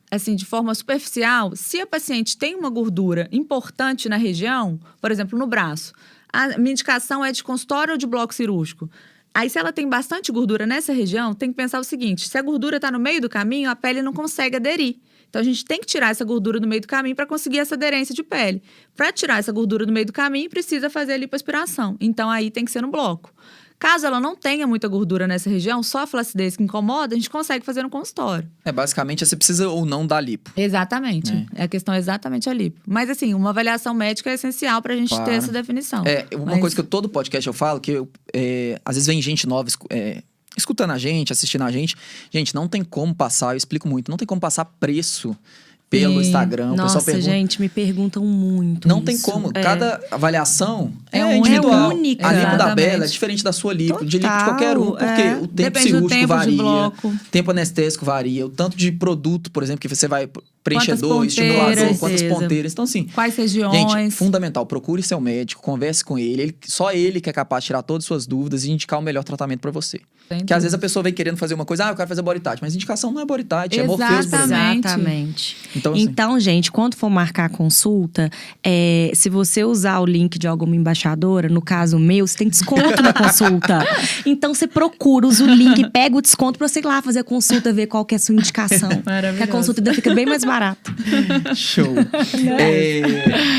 assim, de forma superficial, se a paciente tem uma gordura importante na região, por exemplo, no braço, a minha indicação é de consultório ou de bloco cirúrgico. Aí, se ela tem bastante gordura nessa região, tem que pensar o seguinte: se a gordura está no meio do caminho, a pele não consegue aderir. Então, a gente tem que tirar essa gordura do meio do caminho para conseguir essa aderência de pele. Para tirar essa gordura do meio do caminho, precisa fazer a lipoaspiração. Então, aí tem que ser no bloco. Caso ela não tenha muita gordura nessa região, só a flacidez que incomoda, a gente consegue fazer no consultório. É, basicamente, você precisa ou não dar lipo. Exatamente. É. A questão é exatamente a lipo. Mas, assim, uma avaliação médica é essencial para a gente claro. ter essa definição. É, uma Mas... coisa que eu, todo podcast eu falo, que eu, é, às vezes vem gente nova é, escutando a gente, assistindo a gente. Gente, não tem como passar, eu explico muito, não tem como passar preço pelo Instagram. Nossa, o pessoal pergunta. gente, me perguntam muito. Não isso. tem como. É. Cada avaliação é, é individual. É única. A lipo da Bela é diferente da sua lipo, Total, de lipo de qualquer um, porque é. o tempo Depende cirúrgico tempo varia, o tempo anestésico varia, o tanto de produto, por exemplo, que você vai preenchedor, estimulador, quantas ponteiras. Então, assim. Quais regiões? Gente, fundamental. Procure seu médico, converse com ele. ele. Só ele que é capaz de tirar todas as suas dúvidas e indicar o melhor tratamento para você. Entendi. Que às vezes a pessoa vem querendo fazer uma coisa, ah, eu quero fazer tight, mas indicação não é tight, é morfeus, Exatamente. Então, assim, então, gente, quando for marcar a consulta, é, se você usar o link de alguma embaixadora, no caso meu, você tem desconto na consulta. Então, você procura, usa o link, pega o desconto pra você ir lá fazer a consulta, ver qual que é a sua indicação. Que a consulta ainda fica bem mais barato. Show. É,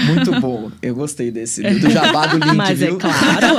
muito bom. Eu gostei desse, do jabá do link, Mas é viu? é claro,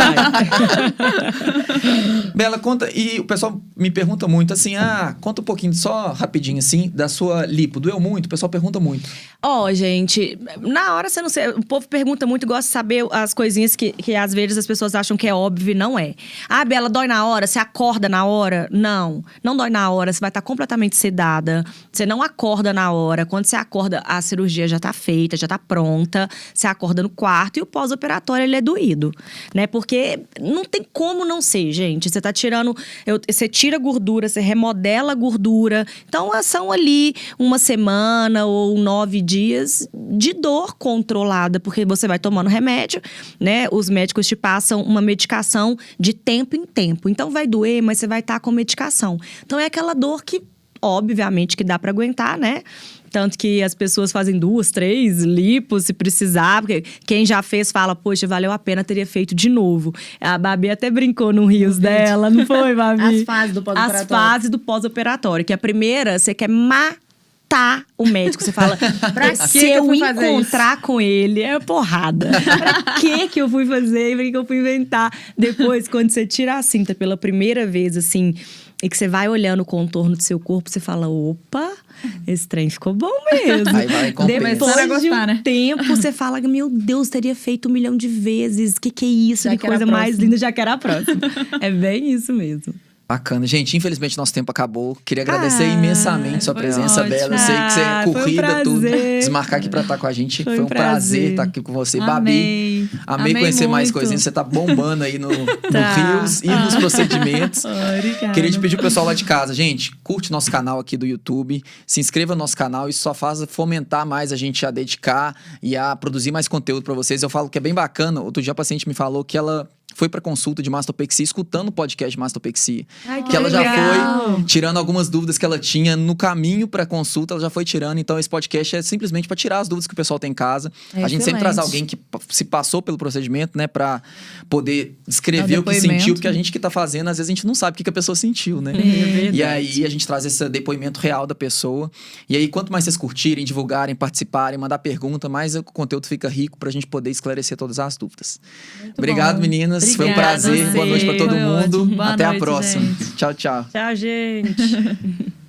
Bela, conta e o pessoal me pergunta muito assim: ah, conta um pouquinho, só rapidinho assim, da sua lipo. Doeu muito? O pessoal pergunta muito. Ó, oh, gente, na hora você não sei. O povo pergunta muito, gosta de saber as coisinhas que, que às vezes as pessoas acham que é óbvio e não é. Ah, Bela, dói na hora? Você acorda na hora? Não, não dói na hora. Você vai estar completamente sedada. Você não acorda na hora. Quando você acorda, a cirurgia já tá feita, já tá pronta. Você acorda no quarto e o pós-operatório ele é doído, né? Porque não tem como não ser, gente. Você tá tirando eu, você tira gordura, você remodela a gordura. Então, são ali uma semana ou nove dias de dor controlada, porque você vai tomando remédio, né? Os médicos te passam uma medicação de tempo em tempo. Então, vai doer, mas você vai estar tá com medicação. Então, é aquela dor que, obviamente, que dá para aguentar, né? Tanto que as pessoas fazem duas, três lipos se precisar. Porque quem já fez fala, poxa, valeu a pena, teria feito de novo. A Babi até brincou no rios dela, não foi, Babi? As fases do pós-operatório. As fases do pós-operatório. Que a primeira, você quer matar o médico. Você fala, pra que se eu, eu encontrar isso? com ele, é porrada. pra que que eu fui fazer? Pra que eu fui inventar? Depois, quando você tira a cinta pela primeira vez, assim, e que você vai olhando o contorno do seu corpo, você fala, opa esse trem ficou bom mesmo. Aí vai Depois a gostar, de um né? tempo, você fala, meu Deus, teria feito um milhão de vezes. O que, que é isso? Já que coisa mais linda, já que era a próxima. é bem isso mesmo. Bacana. Gente, infelizmente nosso tempo acabou. Queria agradecer ah, imensamente sua presença, ótimo. Bela. Eu sei que você é ah, corrida, um tudo. Desmarcar aqui pra estar com a gente. Foi, foi um prazer. prazer estar aqui com você. Amei. Babi, amei, amei conhecer muito. mais coisinhas. Você tá bombando aí no, tá. no Rios e ah. nos procedimentos. Obrigada. Queria te pedir pro pessoal lá de casa, gente, curte nosso canal aqui do YouTube, se inscreva no nosso canal. Isso só faz fomentar mais a gente a dedicar e a produzir mais conteúdo para vocês. Eu falo que é bem bacana. Outro dia a paciente me falou que ela foi para consulta de mastopexia escutando o podcast de mastopexia. Ai, que, que ela legal. já foi tirando algumas dúvidas que ela tinha no caminho para consulta, ela já foi tirando. Então esse podcast é simplesmente para tirar as dúvidas que o pessoal tem em casa. É a gente sempre traz alguém que se passou pelo procedimento, né, para poder descrever o que sentiu, porque a gente que tá fazendo, às vezes a gente não sabe o que a pessoa sentiu, né? É e aí a gente traz esse depoimento real da pessoa. E aí quanto mais vocês curtirem, divulgarem, participarem, mandar pergunta, mais o conteúdo fica rico para a gente poder esclarecer todas as dúvidas. Muito Obrigado, bom. meninas. Obrigada, Foi um prazer. Boa noite para todo mundo. Até noite, a próxima. Gente. Tchau, tchau. Tchau, gente.